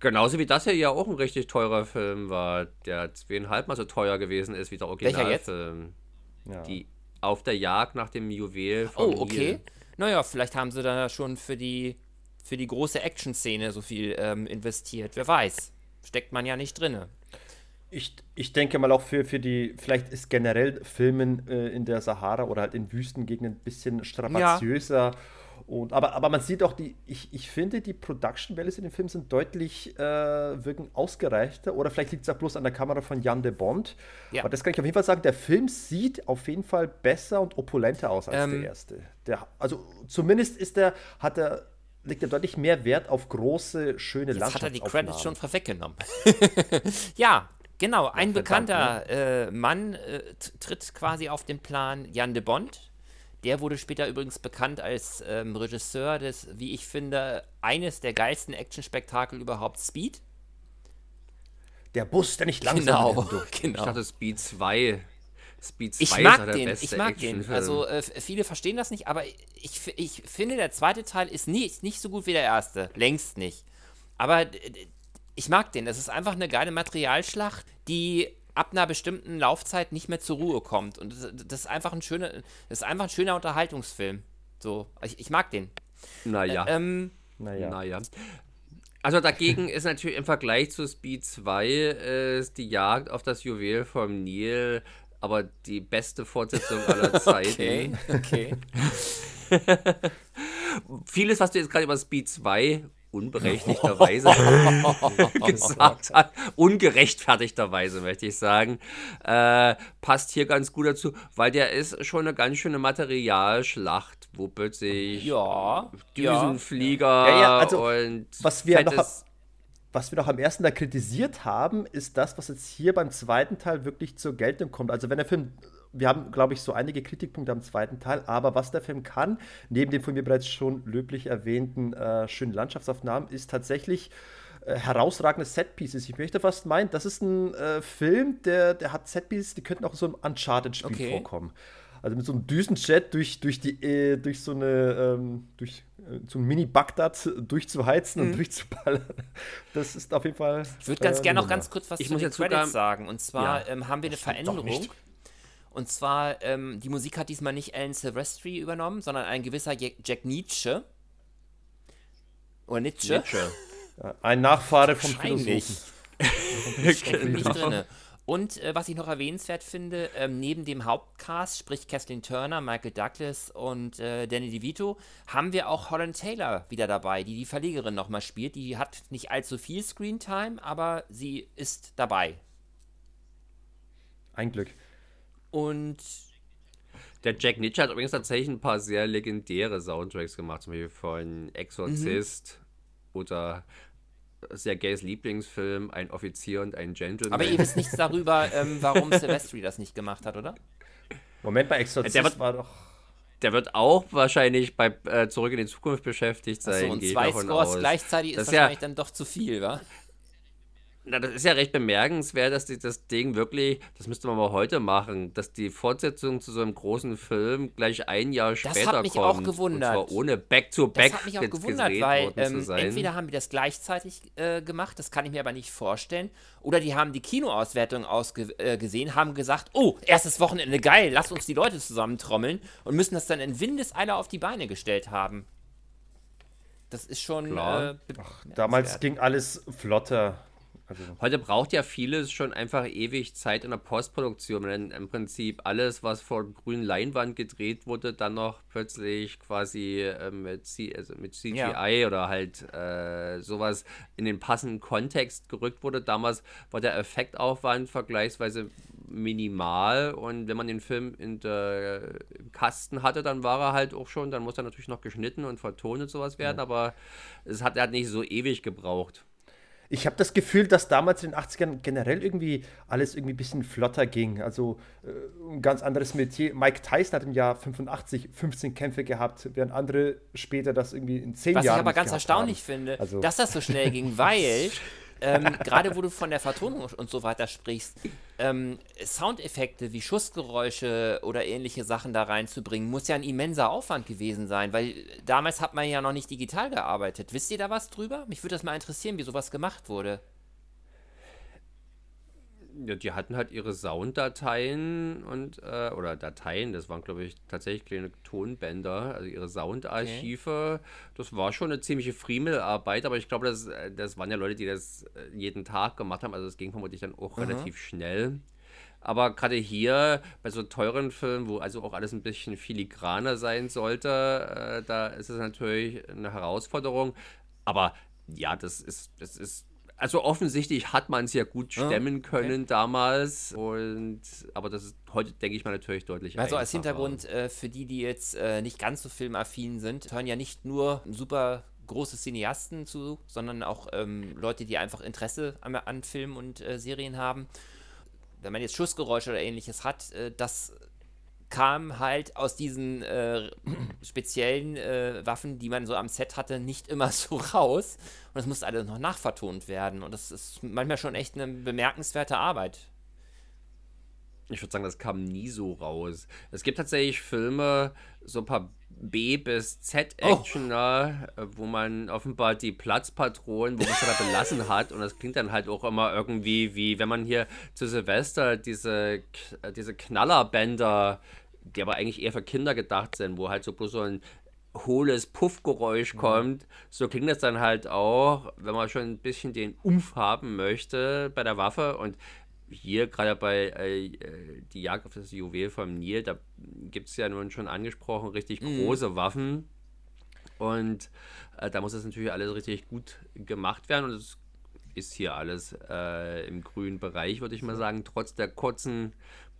Genauso wie das hier ja auch ein richtig teurer Film war, der zweieinhalb Mal so teuer gewesen ist wie der? Originalfilm. Ja. Die Auf der Jagd nach dem Juwel Oh, vom okay. Nil. Naja, vielleicht haben sie da schon für die für die große Action-Szene so viel ähm, investiert. Wer weiß. Steckt man ja nicht drinne. Ich, ich denke mal auch für, für die, vielleicht ist generell Filmen äh, in der Sahara oder halt in Wüstengegenden ein bisschen strapaziöser. Und, aber, aber man sieht auch, die, ich, ich finde, die Production Values in den Filmen sind deutlich, äh, wirken ausgereichter. Oder vielleicht liegt es auch bloß an der Kamera von Jan de Bond. Ja. Aber das kann ich auf jeden Fall sagen, der Film sieht auf jeden Fall besser und opulenter aus als Ähm. der erste. Der, also zumindest ist der, hat er, legt er deutlich mehr Wert auf große, schöne Jetzt hat er die. Credits schon vorweggenommen. (laughs) ja, genau. Ein verdammt, bekannter äh, Mann äh, tritt quasi auf den Plan, Jan de Bond. Der wurde später übrigens bekannt als ähm, Regisseur des, wie ich finde, eines der geilsten Actionspektakel überhaupt, Speed. Der Bus, der nicht langsam Genau, durfte. (laughs) Ich genau. dachte Speed 2. Speed 2 Ich ist mag ja der den, beste ich mag den. Also äh, viele verstehen das nicht, aber ich, ich finde, der zweite Teil ist nicht, nicht so gut wie der erste. Längst nicht. Aber ich mag den. Das ist einfach eine geile Materialschlacht, die ab einer bestimmten Laufzeit nicht mehr zur Ruhe kommt. Und das, ist einfach ein schöner, das ist einfach ein schöner Unterhaltungsfilm. So, ich, ich mag den. naja. Ähm, Naja. Naja. Also dagegen ist natürlich im Vergleich zu Speed 2 äh, ist die Jagd auf das Juwel vom Nil aber die beste Fortsetzung aller (laughs) Zeiten. okay, okay. (laughs) Vieles, was du jetzt gerade über Speed 2 unberechtigterweise (laughs) gesagt hast, ungerechtfertigterweise möchte ich sagen, äh, passt hier ganz gut dazu, weil der ist schon eine ganz schöne Materialschlacht, wo plötzlich Ja. Düsenflieger Ja, ja, also, und was wir noch- Was wir noch am ersten Teil kritisiert haben, ist das, was jetzt hier beim zweiten Teil wirklich zur Geltung kommt. Also wenn der Film, wir haben, glaube ich, so einige Kritikpunkte am zweiten Teil, aber was der Film kann, neben den von mir bereits schon löblich erwähnten äh, schönen Landschaftsaufnahmen, ist tatsächlich äh, herausragende Setpieces. Ich möchte fast meinen, das ist ein äh, Film, der, der hat Setpieces, die könnten auch in so einem Uncharted-Spiel Okay. vorkommen. Also mit so einem Düsenjet durch, durch, die, äh, durch so eine, ähm, durch äh, so ein Mini-Bagdad durchzuheizen mhm. und durchzuballern. (laughs) Das ist auf jeden Fall. Ich würde ganz äh, gerne noch ganz kurz was ich zu muss den jetzt Credits sagen. Und zwar ja, ähm, haben wir eine Veränderung. Und zwar, ähm, die Musik hat diesmal nicht Alan Silvestri übernommen, sondern ein gewisser Jack Nietzsche. Oder Nietzsche. Nietzsche. Ein Nachfahre vom Philosophen. (laughs) drin. Und äh, was ich noch erwähnenswert finde, ähm, neben dem Hauptcast, sprich Kathleen Turner, Michael Douglas und äh, Danny DeVito, haben wir auch Holland Taylor wieder dabei, die die Verlegerin nochmal spielt. Die hat nicht allzu viel Screentime, aber sie ist dabei. Ein Glück. Und der Jack Nietzsche hat übrigens tatsächlich ein paar sehr legendäre Soundtracks gemacht, zum Beispiel von Exorzist mhm. oder Sergejs Lieblingsfilm, ein Offizier und ein Gentleman. Aber ihr wisst nichts darüber, ähm, warum Silvestri das nicht gemacht hat, oder? Moment mal, Exorzist der wird, war doch. Der wird auch wahrscheinlich bei äh, Zurück in die Zukunft beschäftigt sein. Achso, und zwei Scores aus. gleichzeitig das ist wahrscheinlich ja, dann doch zu viel, wa? Na, das ist ja recht bemerkenswert, dass die, das Ding wirklich, das müsste man mal heute machen, dass die Fortsetzung zu so einem großen Film gleich ein Jahr später kommt. Das hat mich kommt, auch gewundert. Und zwar ohne Back-to-Back. Das hat mich auch gewundert, weil ähm, entweder haben die das gleichzeitig äh, gemacht, das kann ich mir aber nicht vorstellen, oder die haben die Kinoauswertung ausgesehen, äh, haben gesagt, oh, erstes Wochenende geil, lass uns die Leute zusammentrommeln und müssen das dann in Windeseile auf die Beine gestellt haben. Das ist schon. Äh, Ach, damals ging alles flotter. Also Heute braucht ja vieles schon einfach ewig Zeit in der Postproduktion, wenn im Prinzip alles, was vor grünen Leinwand gedreht wurde, dann noch plötzlich quasi äh, mit, C also mit CGI ja. oder halt äh, sowas in den passenden Kontext gerückt wurde. Damals war der Effektaufwand vergleichsweise minimal und wenn man den Film in der Kasten hatte, dann war er halt auch schon, dann muss er natürlich noch geschnitten und vertont und sowas werden, ja. aber es hat, er hat nicht so ewig gebraucht ich habe das Gefühl, dass damals in den 80ern generell irgendwie alles irgendwie ein bisschen flotter ging. Also äh, ein ganz anderes Metier. Mike Tyson hat im Jahr 85 15 Kämpfe gehabt, während andere später das irgendwie in 10 Was Jahren. Was ich aber ganz erstaunlich haben. finde, also dass das so schnell ging, weil (laughs) ähm, gerade wo du von der Vertonung und so weiter sprichst, ähm, Soundeffekte wie Schussgeräusche oder ähnliche Sachen da reinzubringen, muss ja ein immenser Aufwand gewesen sein, weil damals hat man ja noch nicht digital gearbeitet. Wisst ihr da was drüber? Mich würde das mal interessieren, wie sowas gemacht wurde. Ja, die hatten halt ihre Sounddateien und äh, oder Dateien, das waren glaube ich tatsächlich kleine Tonbänder, also ihre Soundarchive. Okay. Das war schon eine ziemliche Friemelarbeit, aber ich glaube, das, äh, das waren ja Leute, die das äh, jeden Tag gemacht haben, also es ging vermutlich dann auch mhm. relativ schnell. Aber gerade hier bei so teuren Filmen, wo also auch alles ein bisschen filigraner sein sollte, äh, da ist es natürlich eine Herausforderung. Aber ja, das ist, das ist also offensichtlich hat man es ja gut stemmen okay. können damals. Und aber das ist heute, denke ich mal, natürlich deutlich Also als Hintergrund äh, für die, die jetzt äh, nicht ganz so filmaffin sind, hören ja nicht nur super große Cineasten zu, sondern auch ähm, Leute, die einfach Interesse an, an Filmen und äh, Serien haben. Wenn man jetzt Schussgeräusche oder ähnliches hat, äh, das kam halt aus diesen äh, speziellen äh, Waffen, die man so am Set hatte, nicht immer (laughs) so raus. Und das musste alles noch nachvertont werden. Und das ist manchmal schon echt eine bemerkenswerte Arbeit. Ich würde sagen, das kam nie so raus. Es gibt tatsächlich Filme, so ein paar B- bis Z-Actioner, oh. wo man offenbar die Platzpatronen, wo man es da belassen (laughs) hat. Und das klingt dann halt auch immer irgendwie wie, wenn man hier zu Silvester diese, diese Knallerbänder die aber eigentlich eher für Kinder gedacht sind, wo halt so bloß so ein hohles Puffgeräusch mhm. kommt. So klingt das dann halt auch, wenn man schon ein bisschen den Umf haben möchte bei der Waffe. Und hier gerade bei äh, die Jagd auf das Juwel vom Nil, da gibt es ja nun schon angesprochen, richtig mhm. große Waffen. Und äh, da muss das natürlich alles richtig gut gemacht werden. Und es ist hier alles äh, im grünen Bereich, würde ich mal sagen, trotz der kurzen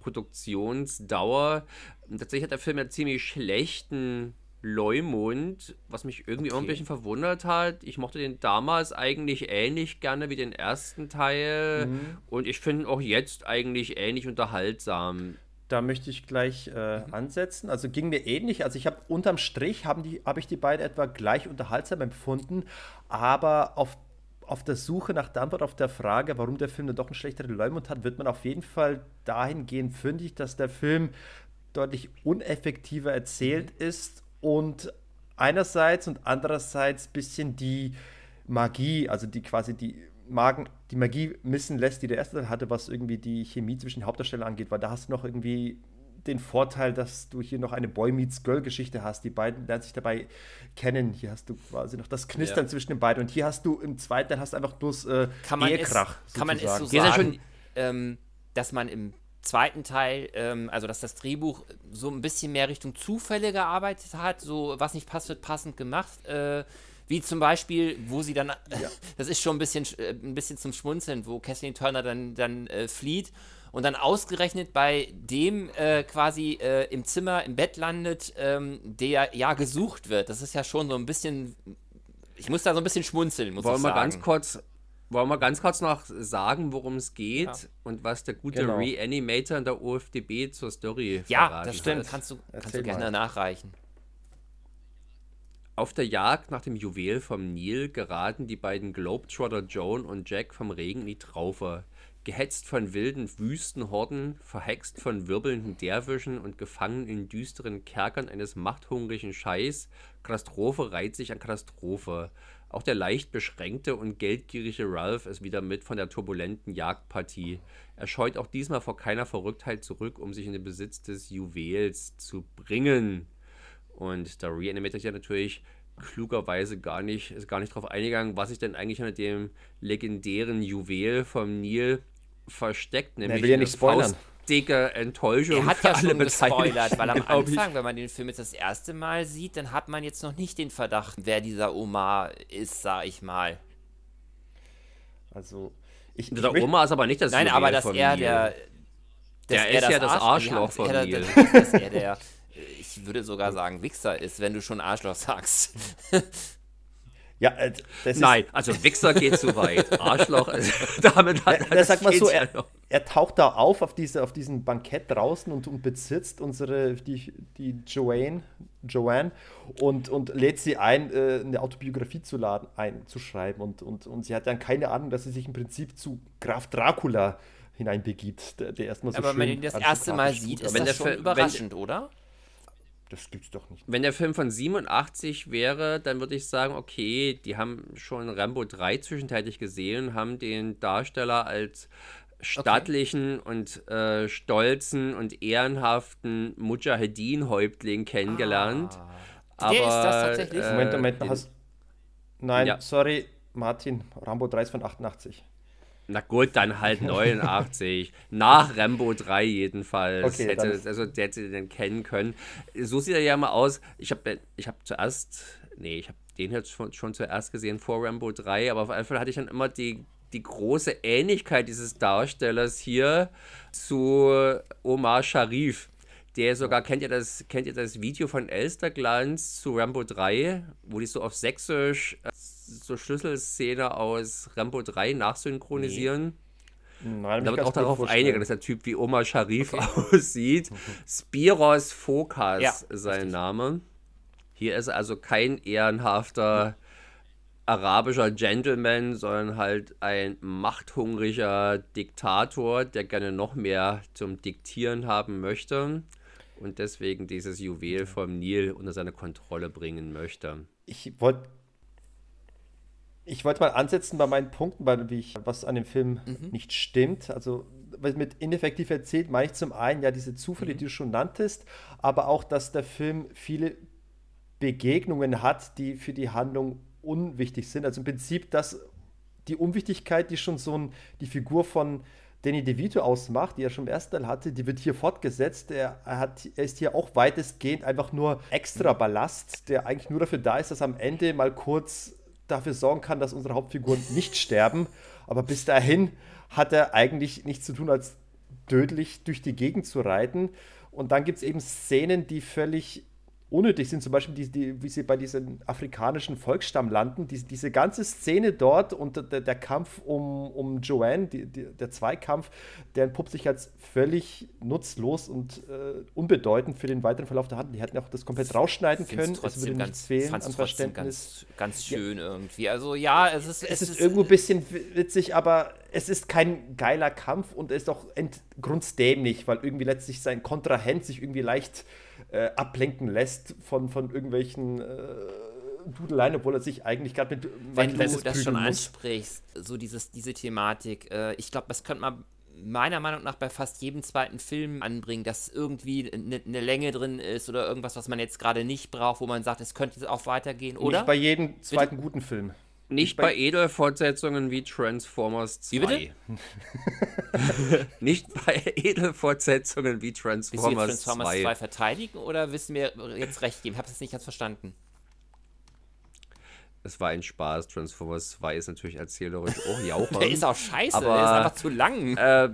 Produktionsdauer. Tatsächlich hat der Film ja ziemlich schlechten Leumund, was mich irgendwie okay. auch ein bisschen verwundert hat. Ich mochte den damals eigentlich ähnlich gerne wie den ersten Teil mhm. und ich finde ihn auch jetzt eigentlich ähnlich unterhaltsam. Da möchte ich gleich äh, mhm. ansetzen. Also ging mir ähnlich. Also ich habe unterm Strich habe hab ich die beiden etwa gleich unterhaltsam empfunden, aber auf auf der Suche nach der Antwort auf der Frage, warum der Film dann doch einen schlechteren Leumund hat, wird man auf jeden Fall dahin gehen, finde ich, dass der Film deutlich uneffektiver erzählt mhm. ist und einerseits und andererseits ein bisschen die Magie, also die quasi die Magen, die Magie missen lässt, die der erste Teil hatte, was irgendwie die Chemie zwischen den Hauptdarstellern angeht, weil da hast du noch irgendwie den Vorteil, dass du hier noch eine Boy Meets Girl Geschichte hast. Die beiden lernen sich dabei kennen. Hier hast du quasi noch das Knistern ja. zwischen den beiden. Und hier hast du im zweiten Teil hast einfach bloß äh, kann man Ehekrach. Es, kann man es so sagen, ähm, dass man im zweiten Teil, ähm, also dass das Drehbuch so ein bisschen mehr Richtung Zufälle gearbeitet hat, so was nicht passt, wird passend gemacht. Äh, wie zum Beispiel, wo sie dann, ja. (laughs) das ist schon ein bisschen, äh, ein bisschen zum Schmunzeln, wo Kathleen Turner dann, dann äh, flieht und dann ausgerechnet bei dem äh, quasi äh, im Zimmer, im Bett landet, ähm, der ja gesucht wird. Das ist ja schon so ein bisschen, ich muss da so ein bisschen schmunzeln, muss Wollen ich sagen. Wollen wir ganz kurz wollen wir ganz kurz noch sagen, worum es geht ja. und was der gute genau. Reanimator in der OFDB zur Story Ja, das stimmt. Hat. Kannst du, kannst du gerne nachreichen. Auf der Jagd nach dem Juwel vom Nil geraten die beiden Globetrotter Joan und Jack vom Regen in die Traufe. Gehetzt von wilden Wüstenhorden, verhext von wirbelnden Derwischen und gefangen in düsteren Kerkern eines machthungrigen Scheiß, Katastrophe reiht sich an Katastrophe. Auch der leicht beschränkte und geldgierige Ralph ist wieder mit von der turbulenten Jagdpartie. Er scheut auch diesmal vor keiner Verrücktheit zurück, um sich in den Besitz des Juwels zu bringen. Und da Reanimator ja natürlich klugerweise gar nicht, ist gar nicht darauf eingegangen, was sich denn eigentlich mit dem legendären Juwel vom Nil versteckt, nämlich er will ja nicht spoilern. dicke Enttäuschung. Er hat ja schon gespoilert, weil am (laughs) Anfang, wenn man den Film jetzt das erste Mal sieht, dann hat man jetzt noch nicht den Verdacht, wer dieser Omar ist, sag ich mal. Also, ich, der ich Oma ist aber nicht das Nein, aber dass er der. Der ist ja das Arschloch von mir. (laughs) Dass er der, ich würde sogar sagen, Wichser ist, wenn du schon Arschloch sagst. (laughs) Ja, äh, Nein, also Wichser geht zu weit. (laughs) Arschloch, also, damit hat ja, sag mal so, er, er, taucht da auf auf, diese, auf diesem Bankett draußen und, und besitzt unsere, die, die Joanne, Joanne und, und lädt sie ein, äh, eine Autobiografie zu laden, einzuschreiben. Und, und, und sie hat dann keine Ahnung, dass sie sich im Prinzip zu Graf Dracula hineinbegibt, der, der erstmal so Aber wenn man ihn das erste Mal sieht, ist das schon überraschend, wenn, oder? Das gibt's doch nicht. Wenn der Film von 87 wäre, dann würde ich sagen, okay, die haben schon Rambo 3 zwischenzeitlich gesehen und haben den Darsteller als stattlichen okay. und äh, stolzen und ehrenhaften Mujahedin-Häuptling kennengelernt. Ah. Aber, der ist das tatsächlich? Äh, Moment, Moment, hast... Nein, ja. sorry, Martin, Rambo 3 ist von 88. Na gut, dann halt 89. Nach Rambo 3 jedenfalls. Okay, hätte, also der hätte den kennen können. So sieht er ja mal aus. Ich habe ich hab zuerst, nee, ich habe den jetzt schon, schon zuerst gesehen vor Rambo 3, aber auf jeden Fall hatte ich dann immer die, die große Ähnlichkeit dieses Darstellers hier zu Omar Sharif. Der sogar, kennt ihr das, kennt ihr das Video von Elsterglanz zu Rambo 3, wo die so auf Sächsisch so Schlüsselszene aus Rambo 3 nachsynchronisieren. Nee. Nein, da wird auch darauf einigen, dass der Typ wie Omar Sharif okay. (laughs) aussieht. (laughs) Spiros Fokas ja, sein richtig. Name. Hier ist also kein ehrenhafter arabischer Gentleman, sondern halt ein machthungriger Diktator, der gerne noch mehr zum Diktieren haben möchte und deswegen dieses Juwel vom Nil unter seine Kontrolle bringen möchte. Ich wollte ich wollte mal ansetzen bei meinen Punkten, weil wie ich, was an dem Film mhm. nicht stimmt. Also mit ineffektiv erzählt meine ich zum einen ja diese Zufälle, mhm. die du schon nanntest, aber auch, dass der Film viele Begegnungen hat, die für die Handlung unwichtig sind. Also im Prinzip, dass die Unwichtigkeit, die schon so ein, die Figur von Danny DeVito ausmacht, die er schon im ersten Teil hatte, die wird hier fortgesetzt. Er, er, hat, er ist hier auch weitestgehend einfach nur extra Ballast, der eigentlich nur dafür da ist, dass am Ende mal kurz dafür sorgen kann, dass unsere Hauptfiguren nicht sterben. Aber bis dahin hat er eigentlich nichts zu tun, als tödlich durch die Gegend zu reiten. Und dann gibt es eben Szenen, die völlig unnötig sind, zum Beispiel die, die, wie sie bei diesem afrikanischen Volksstamm landen, die, diese ganze Szene dort und der, der Kampf um, um Joanne, die, der Zweikampf, der entpuppt sich als völlig nutzlos und äh, unbedeutend für den weiteren Verlauf der Handlung. Die hätten auch das komplett rausschneiden können, es würde ganz, fehlen an Verständnis. Ganz, ganz schön ja. irgendwie. Also ja, es ist, es, es ist, ist irgendwo ein bisschen witzig, aber es ist kein geiler Kampf und er ist auch grunddämlich, weil irgendwie letztlich sein Kontrahent sich irgendwie leicht äh, ablenken lässt von, von irgendwelchen äh, Dudeleien, obwohl er sich eigentlich gerade mit Wenn du das schon muss. ansprichst, so dieses, diese Thematik, äh, ich glaube, das könnte man meiner Meinung nach bei fast jedem zweiten Film anbringen, dass irgendwie eine ne Länge drin ist oder irgendwas, was man jetzt gerade nicht braucht, wo man sagt, es könnte jetzt auch weitergehen, oder? Nicht bei jedem zweiten Bitte? guten Film. Nicht bei, bei Edelfortsetzungen wie Transformers 2. Wie bitte? (laughs) nicht bei Edelfortsetzungen wie Transformers, Willst du Transformers 2. 2 verteidigen oder wissen wir jetzt recht geben? Ich habe es nicht ganz verstanden. Es war ein Spaß. Transformers 2 ist natürlich erzählerisch auch (laughs) jauchern. der ist auch scheiße, aber, der ist einfach zu lang. Äh,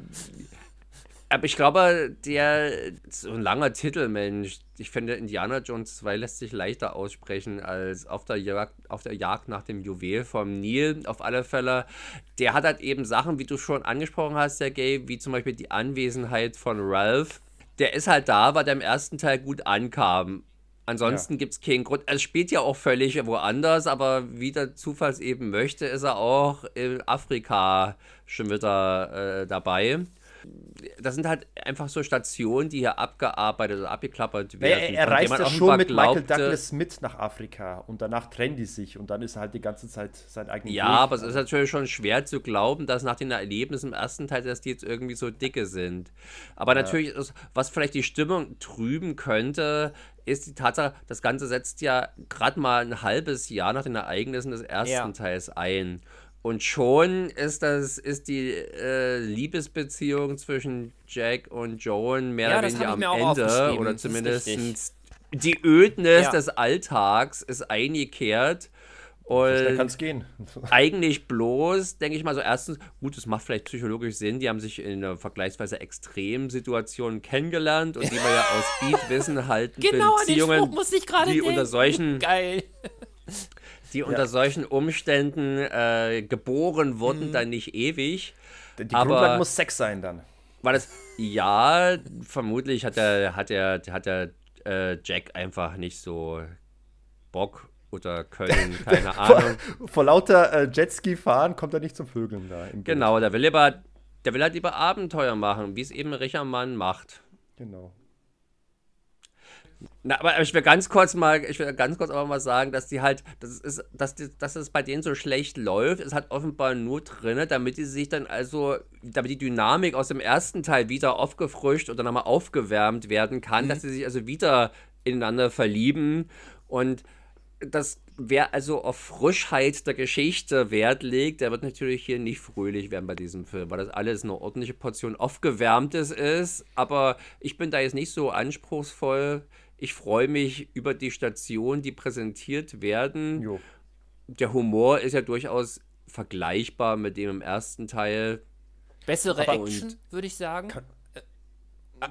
aber ich glaube, der so ein langer Titel, Mensch. Ich finde, Indiana Jones 2 lässt sich leichter aussprechen als auf der Jagd, auf der Jagd nach dem Juwel vom Nil. Auf alle Fälle. Der hat halt eben Sachen, wie du schon angesprochen hast, der Gay, wie zum Beispiel die Anwesenheit von Ralph. Der ist halt da, weil der im ersten Teil gut ankam. Ansonsten ja. gibt es keinen Grund. Er spielt ja auch völlig woanders, aber wie der Zufall eben möchte, ist er auch in Afrika schon wieder äh, dabei das sind halt einfach so Stationen, die hier abgearbeitet oder abgeklappert werden. Er, er reist ja schon mit glaubte, Michael Douglas mit nach Afrika und danach trennen die sich und dann ist er halt die ganze Zeit sein eigener Ja, Weg. aber es ist natürlich schon schwer zu glauben, dass nach den Erlebnissen im ersten Teil, dass die jetzt irgendwie so dicke sind. Aber ja. natürlich, was vielleicht die Stimmung trüben könnte, ist die Tatsache, das Ganze setzt ja gerade mal ein halbes Jahr nach den Ereignissen des ersten ja. Teils ein. Und schon ist das, ist die äh, Liebesbeziehung zwischen Jack und Joan mehr ja, oder weniger am Ende. Oder zumindest die Ödnis ja. des Alltags ist eingekehrt. Und kann es gehen. (laughs) eigentlich bloß, denke ich mal, so erstens, gut, es macht vielleicht psychologisch Sinn, die haben sich in einer vergleichsweise extremen Situation kennengelernt und die wir ja aus (laughs) Beat wissen, halten genau, Beziehungen, muss ich die denken. unter solchen Geil die ja. unter solchen Umständen äh, geboren wurden, mhm. dann nicht ewig. Die aber Grundlage muss Sex sein dann. War das, ja, vermutlich hat der, hat der, hat der äh, Jack einfach nicht so Bock oder können, (laughs) keine Ahnung. vor, vor, lauter äh, Jetski fahren kommt er nicht zum Vögeln da. Genau, der will lieber, der will halt lieber Abenteuer machen, wie es eben Richermann macht. Genau. Na, aber ich will ganz kurz mal, ich will ganz kurz aber mal sagen, dass die halt, das ist, dass, die, dass es bei denen so schlecht läuft, ist halt offenbar nur drin, damit die sich dann also, damit die Dynamik aus dem ersten Teil wieder aufgefrischt oder nochmal aufgewärmt werden kann, mhm. dass sie sich also wieder ineinander verlieben und das wer also auf Frischheit der Geschichte Wert legt, der wird natürlich hier nicht fröhlich werden bei diesem Film, weil das alles eine ordentliche Portion aufgewärmtes ist. Aber ich bin da jetzt nicht so anspruchsvoll. Ich freue mich über die Stationen, die präsentiert werden. Jo. Der Humor ist ja durchaus vergleichbar mit dem im ersten Teil. Bessere Action, würde ich sagen. Kann,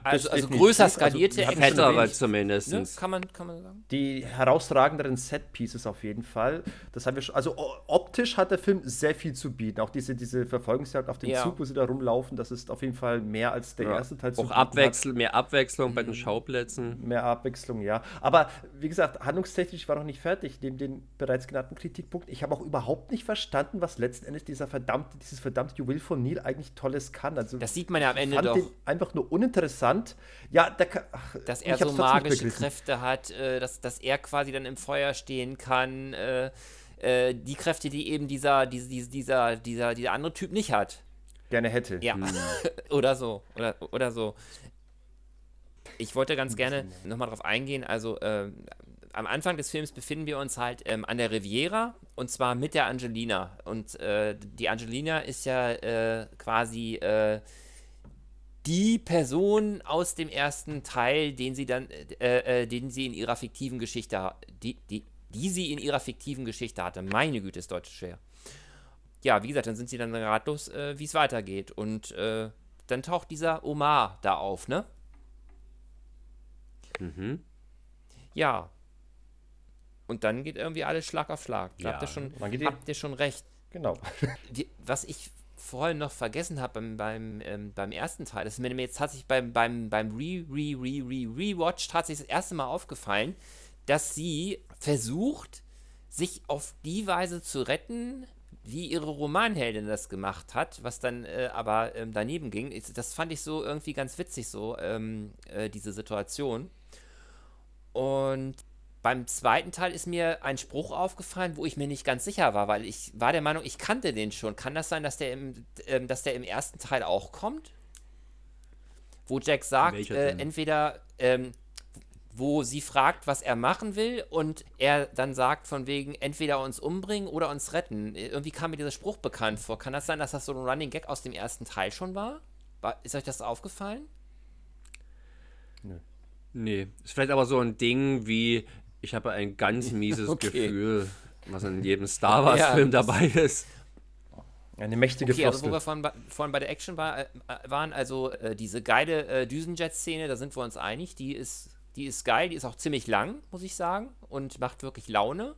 also, also größer also skalierte also, Fettere zumindest. Ne? Kann, man, kann man sagen. Die herausragenderen Set-Pieces auf jeden Fall. Das haben wir schon, also optisch hat der Film sehr viel zu bieten. Auch diese, diese Verfolgungsjagd auf den ja. Zug, wo sie da rumlaufen, das ist auf jeden Fall mehr als der ja. erste Teil zu Auch Abwechsel, mehr Abwechslung mhm. bei den mhm. Schauplätzen. Mehr Abwechslung, ja. Aber wie gesagt, handlungstechnisch war noch nicht fertig, neben den bereits genannten Kritikpunkten. Ich habe auch überhaupt nicht verstanden, was letzten Endes dieser verdammte, dieses verdammte Juwel von Neil eigentlich Tolles kann. Also, das sieht man ja am Ende doch. einfach nur uninteressant interessant. Ja, der, ach, dass er so magische Kräfte hat, äh, dass, dass er quasi dann im Feuer stehen kann. Äh, äh, die Kräfte, die eben dieser, dieser, dieser, dieser, dieser andere Typ nicht hat. Gerne hätte. Ja. Hm. (laughs) oder so. Oder, oder so. Ich wollte ganz gerne nochmal drauf eingehen. Also, äh, am Anfang des Films befinden wir uns halt ähm, an der Riviera und zwar mit der Angelina. Und äh, die Angelina ist ja äh, quasi äh, die Person aus dem ersten Teil, den sie dann, äh, äh, den sie in ihrer fiktiven Geschichte, die, die, die sie in ihrer fiktiven Geschichte hatte. Meine Güte, ist Deutsch schwer. Ja, wie gesagt, dann sind sie dann ratlos, äh, wie es weitergeht. Und äh, dann taucht dieser Omar da auf, ne? Mhm. Ja. Und dann geht irgendwie alles Schlag auf Schlag. Ja, habt, ihr schon, habt ihr schon recht. Genau. Die, was ich vorhin noch vergessen habe beim, beim, ähm, beim ersten Teil, das ist mir jetzt tatsächlich beim, beim, beim Re, Re, Re, Re, Rewatch tatsächlich das erste Mal aufgefallen, dass sie versucht, sich auf die Weise zu retten, wie ihre Romanheldin das gemacht hat, was dann äh, aber ähm, daneben ging. Das fand ich so irgendwie ganz witzig, so ähm, äh, diese Situation. Und beim zweiten Teil ist mir ein Spruch aufgefallen, wo ich mir nicht ganz sicher war, weil ich war der Meinung, ich kannte den schon. Kann das sein, dass der im, ähm, dass der im ersten Teil auch kommt? Wo Jack sagt, äh, entweder ähm, wo sie fragt, was er machen will und er dann sagt von wegen entweder uns umbringen oder uns retten. Irgendwie kam mir dieser Spruch bekannt vor. Kann das sein, dass das so ein Running Gag aus dem ersten Teil schon war? war ist euch das aufgefallen? Nö. Nee. Ist vielleicht aber so ein Ding wie, ich habe ein ganz (laughs) mieses okay. Gefühl, was in jedem Star Wars-Film ja, dabei ist. Eine mächtige okay, also wo wir vorhin, vorhin bei der Action war, äh, waren, also äh, diese geile äh, Düsenjet-Szene, da sind wir uns einig, die ist die ist geil, die ist auch ziemlich lang, muss ich sagen, und macht wirklich Laune.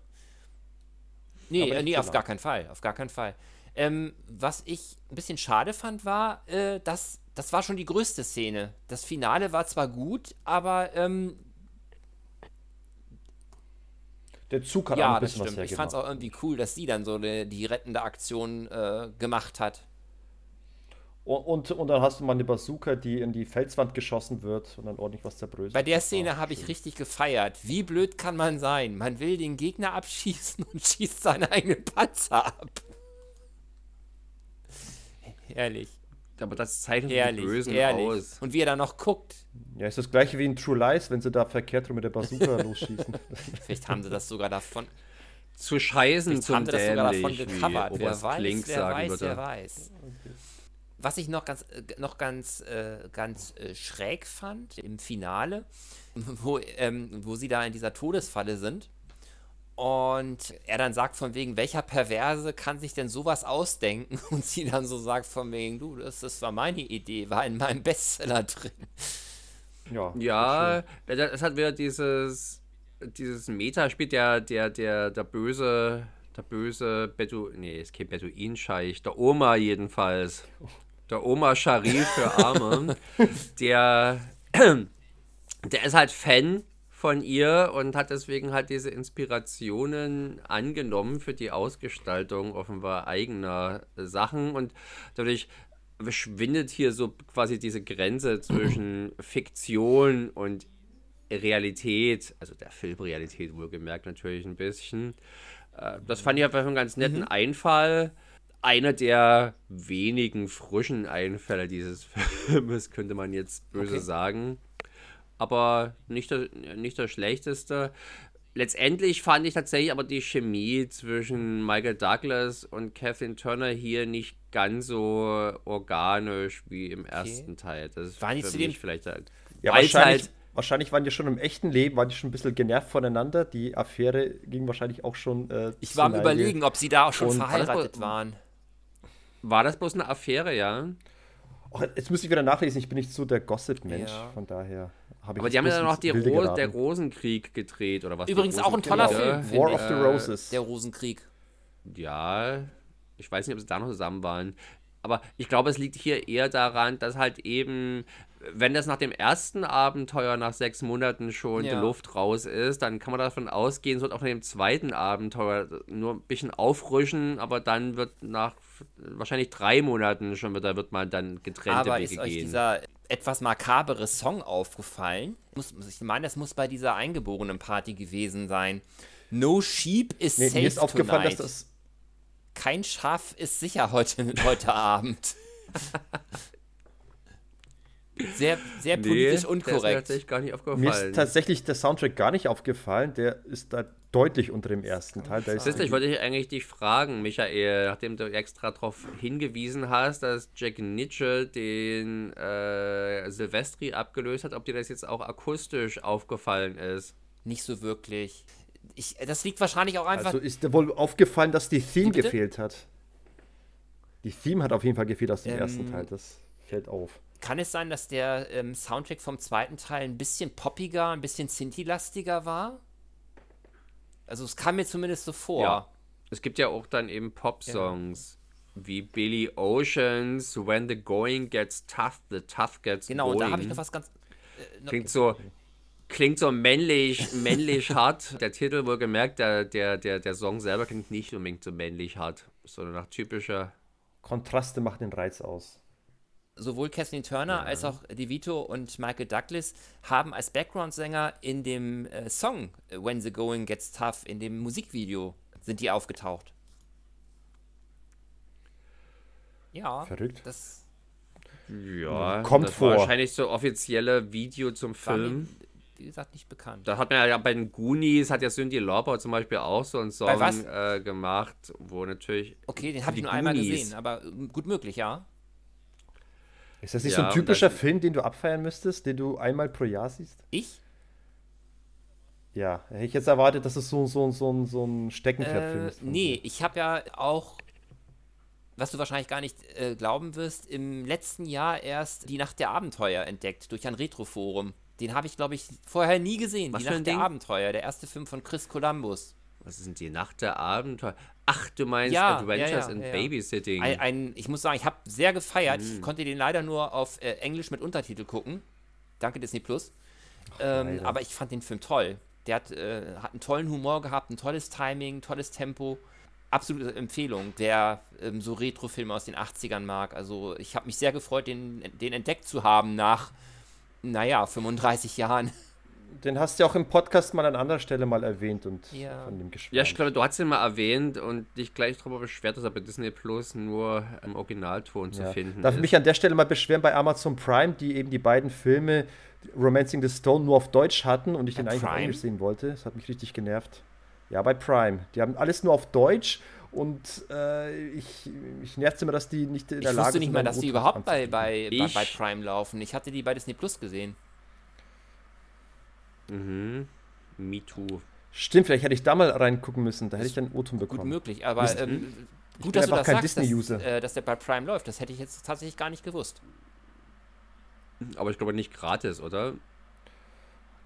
Nee, äh, nee, auf lang. gar keinen Fall, auf gar keinen Fall. Ähm, was ich ein bisschen schade fand, war, äh, dass das war schon die größte Szene. Das Finale war zwar gut, aber ähm, der Zug hat ja, auch ein bisschen das stimmt. was Ich fand es auch irgendwie cool, dass sie dann so eine, die rettende Aktion äh, gemacht hat. Und, und dann hast du mal eine Bazooka, die in die Felswand geschossen wird und dann ordentlich was zerbröselt. Bei der Szene habe ich richtig gefeiert. Wie blöd kann man sein? Man will den Gegner abschießen (laughs) und schießt seinen eigenen Panzer ab. Herrlich. Aber das zeichnet ehrlich, die Bösen ehrlich. aus. Und wie er da noch guckt. Ja, ist das gleiche wie in True Lies, wenn sie da verkehrt rum mit der Bazooka (laughs) losschießen. Vielleicht haben sie das sogar davon. Zu scheißen zum haben sie das sogar davon gecovert. Wer weiß, Klink wer weiß, wer weiß. Okay was ich noch ganz, äh, noch ganz, äh, ganz äh, schräg fand im Finale, (laughs) wo, ähm, wo sie da in dieser Todesfalle sind. Und er dann sagt von wegen, welcher Perverse kann sich denn sowas ausdenken? (laughs) Und sie dann so sagt von wegen, du, das, das war meine Idee, war in meinem Bestseller drin. Ja, ja es hat wieder dieses, dieses Meta spielt der, der, der, der böse, der böse Bedu, nee, ist kein Beduinscheich, der Oma jedenfalls der Oma Sharif für Arme, (laughs) der, (clears throat) der ist halt Fan von ihr und hat deswegen halt diese Inspirationen angenommen für die Ausgestaltung offenbar eigener Sachen und dadurch verschwindet hier so quasi diese Grenze (clears throat) zwischen Fiktion und Realität, also der Filmrealität wohlgemerkt natürlich ein bisschen. Äh, das fand ich einfach einen ganz netten mhm. Einfall einer der wenigen frischen Einfälle dieses (laughs) Filmes, könnte man jetzt böse okay. sagen. Aber nicht der, nicht der schlechteste. Letztendlich fand ich tatsächlich aber die Chemie zwischen Michael Douglas und Kathleen Turner hier nicht ganz so organisch wie im okay. ersten Teil. Das war nicht für mich vielleicht halt. Ja, wahrscheinlich, halt wahrscheinlich waren die schon im echten Leben, waren die schon ein bisschen genervt voneinander. Die Affäre ging wahrscheinlich auch schon. Äh, ich war am Überlegen, ob sie da auch schon verheiratet waren. War das bloß eine Affäre, ja? Oh, jetzt müsste ich wieder nachlesen, ich bin nicht so der Gossip-Mensch, ja. von daher Aber die haben ja noch die Ro der Rosenkrieg gedreht, oder was? Übrigens auch ein toller Film. War of the Roses. Der Rosenkrieg. Ja, ich weiß nicht, ob sie da noch zusammen waren. Aber ich glaube, es liegt hier eher daran, dass halt eben, wenn das nach dem ersten Abenteuer nach sechs Monaten schon ja. die Luft raus ist, dann kann man davon ausgehen, es wird auch nach dem zweiten Abenteuer nur ein bisschen aufrüschen, aber dann wird nach wahrscheinlich drei Monaten schon wieder wird man dann getrennte aber Wege ist euch dieser etwas makabere Song aufgefallen? ich meine, das muss bei dieser eingeborenen Party gewesen sein. No Sheep is nee, safe mir ist aufgefallen, tonight. dass das kein Schaf ist sicher heute, (laughs) heute Abend. (laughs) Sehr, sehr politisch nee, unkorrekt. Der ist gar nicht aufgefallen. Mir ist tatsächlich der Soundtrack gar nicht aufgefallen. Der ist da deutlich unter dem ersten Teil. Da ist ich wollte dich eigentlich dich fragen, Michael, nachdem du extra darauf hingewiesen hast, dass Jack Nietzsche den äh, Silvestri abgelöst hat, ob dir das jetzt auch akustisch aufgefallen ist. Nicht so wirklich. Ich, das liegt wahrscheinlich auch einfach. Also ist dir wohl aufgefallen, dass die Theme gefehlt hat. Die Theme hat auf jeden Fall gefehlt aus dem ähm, ersten Teil. Das fällt auf. Kann es sein, dass der ähm, Soundtrack vom zweiten Teil ein bisschen poppiger, ein bisschen Sinti-lastiger war? Also es kam mir zumindest so vor. Ja. Es gibt ja auch dann eben Pop-Songs. Ja. Wie Billy Oceans, When the Going Gets Tough, the Tough Gets genau, Going. Genau, da habe ich noch was ganz. Äh, noch Klingt so klingt so männlich, männlich (laughs) hart. Der Titel wohlgemerkt, der, der, der, der Song selber klingt nicht unbedingt so männlich hart, sondern nach typischer. Kontraste machen den Reiz aus. Sowohl Kathleen Turner ja. als auch DeVito und Michael Douglas haben als Background-Sänger in dem äh, Song When the Going Gets Tough, in dem Musikvideo, sind die aufgetaucht. Ja. Verrückt. Das ja, kommt das vor. War wahrscheinlich so offizielle Video zum Film. Mir, wie gesagt, nicht bekannt. Da hat man ja bei den Goonies, hat ja Cindy Lauper zum Beispiel auch so einen Song äh, gemacht, wo natürlich. Okay, den habe ich nur Goonies. einmal gesehen, aber äh, gut möglich, ja. Ist das nicht ja, so ein typischer Film, den du abfeiern müsstest, den du einmal pro Jahr siehst? Ich? Ja, hätte ich jetzt erwartet, dass es so, so, so, so ein Steckenpferdfilm äh, ist. Nee, ich habe ja auch was du wahrscheinlich gar nicht äh, glauben wirst, im letzten Jahr erst die Nacht der Abenteuer entdeckt durch ein Retroforum. Den habe ich, glaube ich, vorher nie gesehen. Was die Nacht der Abenteuer, der erste Film von Chris Columbus. Was ist denn die Nacht der Abenteuer? Ach, du meinst ja, Adventures ja, ja, in Babysitting. Ein, ein, ich muss sagen, ich habe sehr gefeiert. Hm. Ich konnte den leider nur auf äh, Englisch mit Untertitel gucken. Danke Disney Plus. Ähm, aber ich fand den Film toll. Der hat, äh, hat einen tollen Humor gehabt, ein tolles Timing, tolles Tempo absolute Empfehlung, wer ähm, so Retro-Filme aus den 80ern mag. Also ich habe mich sehr gefreut, den, den entdeckt zu haben nach, naja, 35 Jahren. Den hast du ja auch im Podcast mal an anderer Stelle mal erwähnt und ja. von dem geschwärmt. Ja, ich glaube, du hast ihn mal erwähnt und dich gleich darüber beschwert, dass er bei Disney Plus nur im Originalton zu finden Darf ist. ich mich an der Stelle mal beschweren bei Amazon Prime, die eben die beiden Filme Romancing the Stone nur auf Deutsch hatten und ich den eigentlich auf Englisch sehen wollte. Das hat mich richtig genervt. Ja, bei Prime. Die haben alles nur auf Deutsch und äh, ich, ich nervt immer, dass die nicht in der ich Lage sind. Ich wusste nicht mal, dass die überhaupt bei, bei, bei, bei, Prime laufen. Ich hatte die bei Disney Plus gesehen. Mhm. Me too. Stimmt, vielleicht hätte ich da mal reingucken müssen. Da hätte ich dann O-Ton bekommen. Gut möglich, aber ähm, gut, dass du das sagst, dass, äh, dass der bei Prime läuft. Das hätte ich jetzt tatsächlich gar nicht gewusst. Aber ich glaube nicht gratis, oder?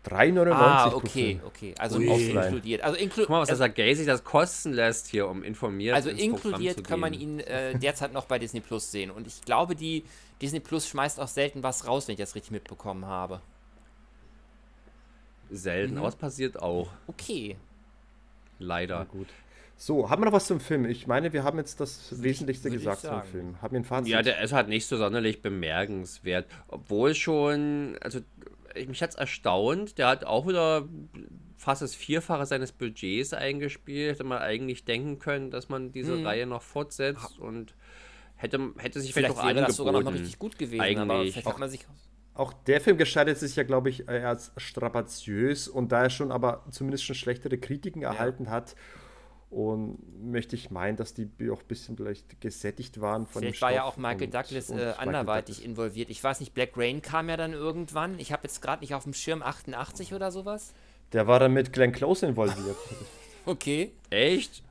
3,99 Ah, okay, okay. Also Ui. inkludiert. Also inklu Guck mal, was also, der Gay sich das kosten lässt hier, um informiert Also inkludiert kann man ihn äh, (laughs) derzeit noch bei Disney Plus sehen. Und ich glaube, die Disney Plus schmeißt auch selten was raus, wenn ich das richtig mitbekommen habe. Selten, mhm. aber es passiert auch. Okay. Leider. Na gut. So, haben wir noch was zum Film? Ich meine, wir haben jetzt das Wesentlichste gesagt zum Film. Haben wir ein Fazit? Ja, der ist halt nicht so sonderlich bemerkenswert. Obwohl schon, also mich hat es erstaunt. Der hat auch wieder fast das Vierfache seines Budgets eingespielt. Hätte man eigentlich denken können, dass man diese hm. Reihe noch fortsetzt und hätte, hätte sich vielleicht, vielleicht auch angeboten. das sogar noch mal richtig gut gewesen, eigentlich. aber vielleicht hat man sich auch der Film gestaltet sich ja, glaube ich, als strapaziös und da er schon aber zumindest schon schlechtere Kritiken ja. erhalten hat. Und möchte ich meinen, dass die auch ein bisschen vielleicht gesättigt waren von Vielleicht war ja auch Michael und, Douglas und äh, anderweitig Douglas. involviert. Ich weiß nicht, Black Rain kam ja dann irgendwann. Ich habe jetzt gerade nicht auf dem Schirm 88 oder sowas. Der war dann mit Glenn Close involviert. (laughs) okay. Echt?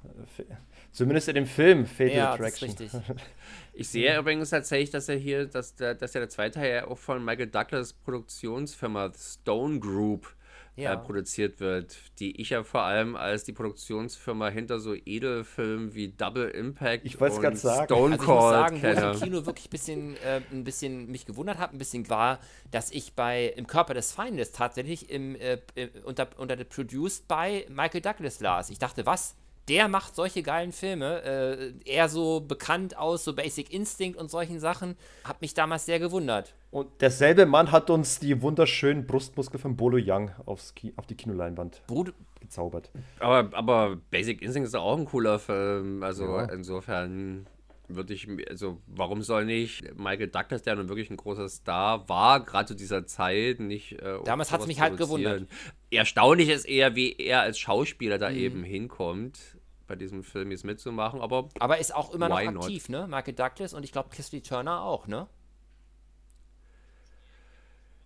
Zumindest in dem Film Fatal ja, Attraction. Das ist richtig. (laughs) Ich sehe übrigens tatsächlich, dass er hier, dass der, dass der zweite Teil ja auch von Michael Douglas Produktionsfirma Stone Group äh, ja. äh, produziert wird, die ich ja vor allem als die Produktionsfirma hinter so Edelfilmen wie Double Impact ich und sagen. Stone also Cold sagen, kenne. Wo ich im Kino wirklich ein bisschen, äh, ein bisschen mich gewundert habe, ein bisschen war, dass ich bei Im Körper des Feindes tatsächlich im, äh, unter, unter Produced bei Michael Douglas las. Ich dachte, was? Der macht solche geilen Filme. Äh, eher so bekannt aus, so Basic Instinct und solchen Sachen. Hat mich damals sehr gewundert. Und derselbe Mann hat uns die wunderschönen Brustmuskeln von Bolo Young aufs Ki auf die Kinoleinwand Bruder. gezaubert. Aber, aber Basic Instinct ist auch ein cooler Film. Also ja. insofern würde ich, also warum soll nicht Michael Douglas, der nun wirklich ein großer Star war, gerade zu dieser Zeit, nicht. Äh, Damals hat es mich halt gewundert. Erstaunlich ist eher, wie er als Schauspieler da mhm. eben hinkommt, bei diesem Film jetzt mitzumachen, aber. Aber ist auch immer noch aktiv, not? ne? Michael Douglas und ich glaube Kisley Turner auch, ne?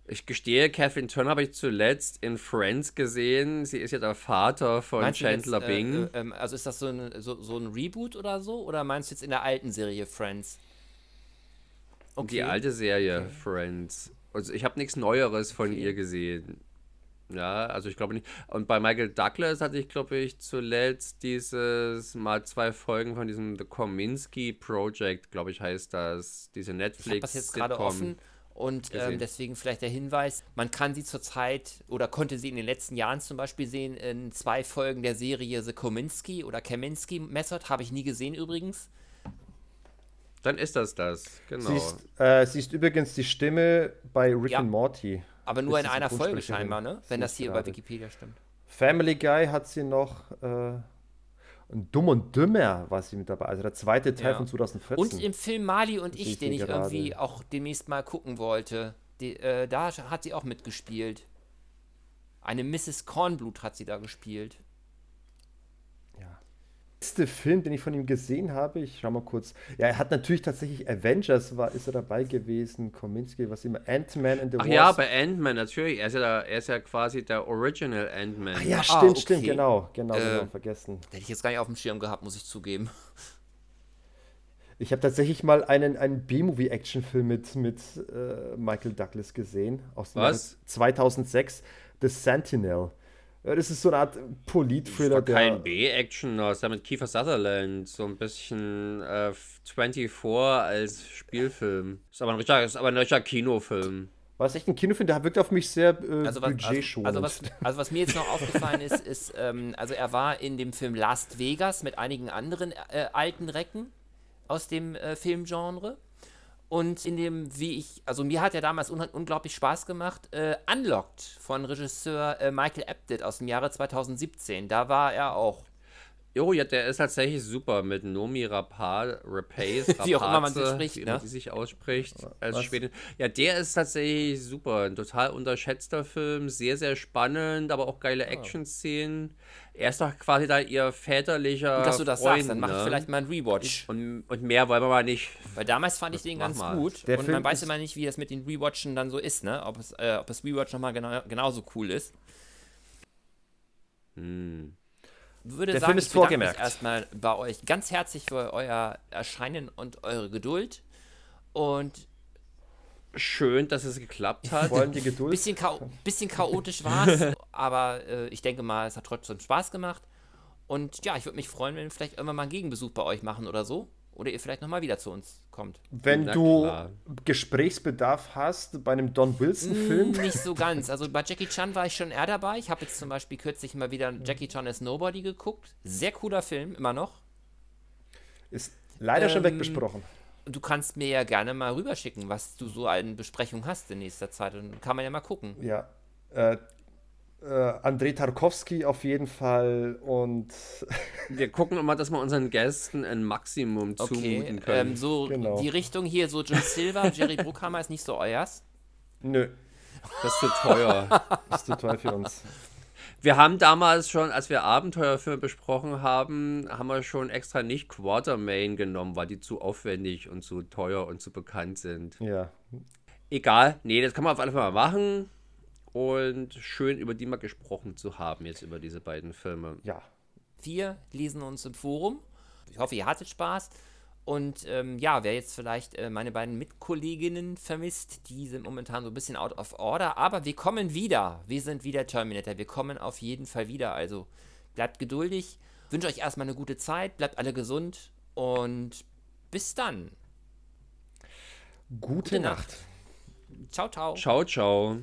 Ich gestehe, Catherine Turner habe ich zuletzt in Friends gesehen. Sie ist ja der Vater von meinst Chandler jetzt, äh, Bing. Äh, äh, also ist das so ein, so, so ein Reboot oder so? Oder meinst du jetzt in der alten Serie Friends? Okay. Die alte Serie okay. Friends. Also ich habe nichts Neueres von okay. ihr gesehen. Ja, also ich glaube nicht. Und bei Michael Douglas hatte ich, glaube ich, zuletzt dieses mal zwei Folgen von diesem The Kominsky Project, glaube ich, heißt das. Diese Netflix. Ich habe das jetzt gerade offen Und ähm, deswegen vielleicht der Hinweis, man kann sie zurzeit oder konnte sie in den letzten Jahren zum Beispiel sehen in zwei Folgen der Serie The Kominsky oder Kaminsky Method, habe ich nie gesehen übrigens. Dann ist das das, genau. Sie ist, äh, sie ist übrigens die Stimme bei Rick Ja. and Morty. Aber nur in einer Folge scheinbar, ne? Wenn das hier bei. Wikipedia stimmt. Family Guy hat sie noch. Äh, und Dumm und Dümmer war sie mit dabei. Also der zweite Teil Ja. von 2014. Und im Film Mali und ich, ich den ich gerade. irgendwie auch demnächst mal gucken wollte, die, äh, da hat sie auch mitgespielt. Eine Mrs. Kornblut hat sie da gespielt. Der letzte Film, den ich von ihm gesehen habe, ich schau mal kurz. Ja, er hat natürlich tatsächlich Avengers, war, ist er dabei gewesen, Kominsky, was immer, Ant-Man and the Ach ja, bei Ant-Man natürlich. Er ist ja, da, er ist ja quasi der Original Ant-Man. Ach ja, Ah, stimmt, okay. stimmt, genau, genau, Äh, genau, vergessen. Hätte ich jetzt gar nicht auf dem Schirm gehabt, muss ich zugeben. Ich habe tatsächlich mal einen, einen B-Movie-Action-Film mit, mit äh, Michael Douglas gesehen. Aus dem Was? Jahre 2006, The Sentinel. Ja, das ist so eine Art Polit-Thriller, kein B-Action, das war mit Kiefer Sutherland. So ein bisschen äh, 24 als Spielfilm. Ist aber ein richtiger, ist aber ein richtiger Kinofilm. War es echt ein Kinofilm? Der wirkt auf mich sehr äh, Also was, also, budgetschonend. also, was, also was mir jetzt noch aufgefallen ist, ist, ähm, also er war in dem Film Last Vegas mit einigen anderen äh, alten Recken aus dem äh, Filmgenre. Und in dem, wie ich, also mir hat er damals un unglaublich Spaß gemacht, äh, Unlocked von Regisseur äh, Michael Apted aus dem Jahre 2017. Da war er auch. Jo, ja, der ist tatsächlich super mit Nomi Rapaz, Rapace, (laughs) Wie auch immer man sie spricht, wie ne? die sich ausspricht als Was? Schwedin. Ja, der ist tatsächlich super. Ein total unterschätzter Film, sehr, sehr spannend, aber auch geile Action-Szenen. Er ist doch quasi da ihr väterlicher Gut, dass du das Freund, sagst, dann mach ich ne? vielleicht mal einen Rewatch. und, und mehr wollen wir mal nicht. Weil damals fand ich den ganz mal. gut. Der und Film man weiß immer nicht, wie das mit den Rewatchen dann so ist, ne? Ob es, äh, ob das Rewatch nochmal genau, genauso cool ist. Hm. Würde Der sagen, Film ist ich vorgemerkt. mich erstmal bei euch ganz herzlich für euer Erscheinen und eure Geduld. Und Schön, dass es geklappt hat. Vor allem die Geduld. bisschen, chao bisschen chaotisch war es, (laughs) aber äh, ich denke mal, es hat trotzdem Spaß gemacht. Und ja, ich würde mich freuen, wenn wir vielleicht irgendwann mal einen Gegenbesuch bei euch machen oder so. Oder ihr vielleicht nochmal wieder zu uns kommt. Wenn Na du klar. Gesprächsbedarf hast bei einem Don Wilson-Film, Mm, Nicht so ganz. Also bei Jackie Chan war ich schon eher dabei. Ich habe jetzt zum Beispiel kürzlich mal wieder Jackie Chan as Nobody geguckt. Sehr cooler Film, immer noch. ist leider schon Ähm, wegbesprochen. Und du kannst mir ja gerne mal rüberschicken, was du so an Besprechung hast in nächster Zeit. Und dann kann man ja mal gucken. Ja. Äh, äh, Andrei Tarkovsky auf jeden Fall und (laughs) Wir gucken immer, dass wir unseren Gästen ein Maximum Okay, zumuten können. ähm, so Genau. die Richtung hier, so John Silver, Jerry (laughs) Bruckheimer ist nicht so euers. nö, das ist zu teuer. (laughs) ist zu teuer für uns. Wir haben damals schon, als wir Abenteuerfilme besprochen haben, haben wir schon extra nicht Quartermain genommen, weil die zu aufwendig und zu teuer und zu bekannt sind. Ja. Egal, nee, das kann man auf alle Fälle mal machen. Und schön, über die mal gesprochen zu haben, jetzt über diese beiden Filme. Ja. Wir lesen uns im Forum. Ich hoffe, ihr hattet Spaß. Und ähm, ja, wer jetzt vielleicht äh, meine beiden Mitkolleginnen vermisst, die sind momentan so ein bisschen out of order. Aber wir kommen wieder. Wir sind wieder Terminator. Wir kommen auf jeden Fall wieder. Also bleibt geduldig. Wünsche euch erstmal eine gute Zeit. Bleibt alle gesund. Und bis dann. Gute, Nacht. Ciao, ciao. Ciao, ciao.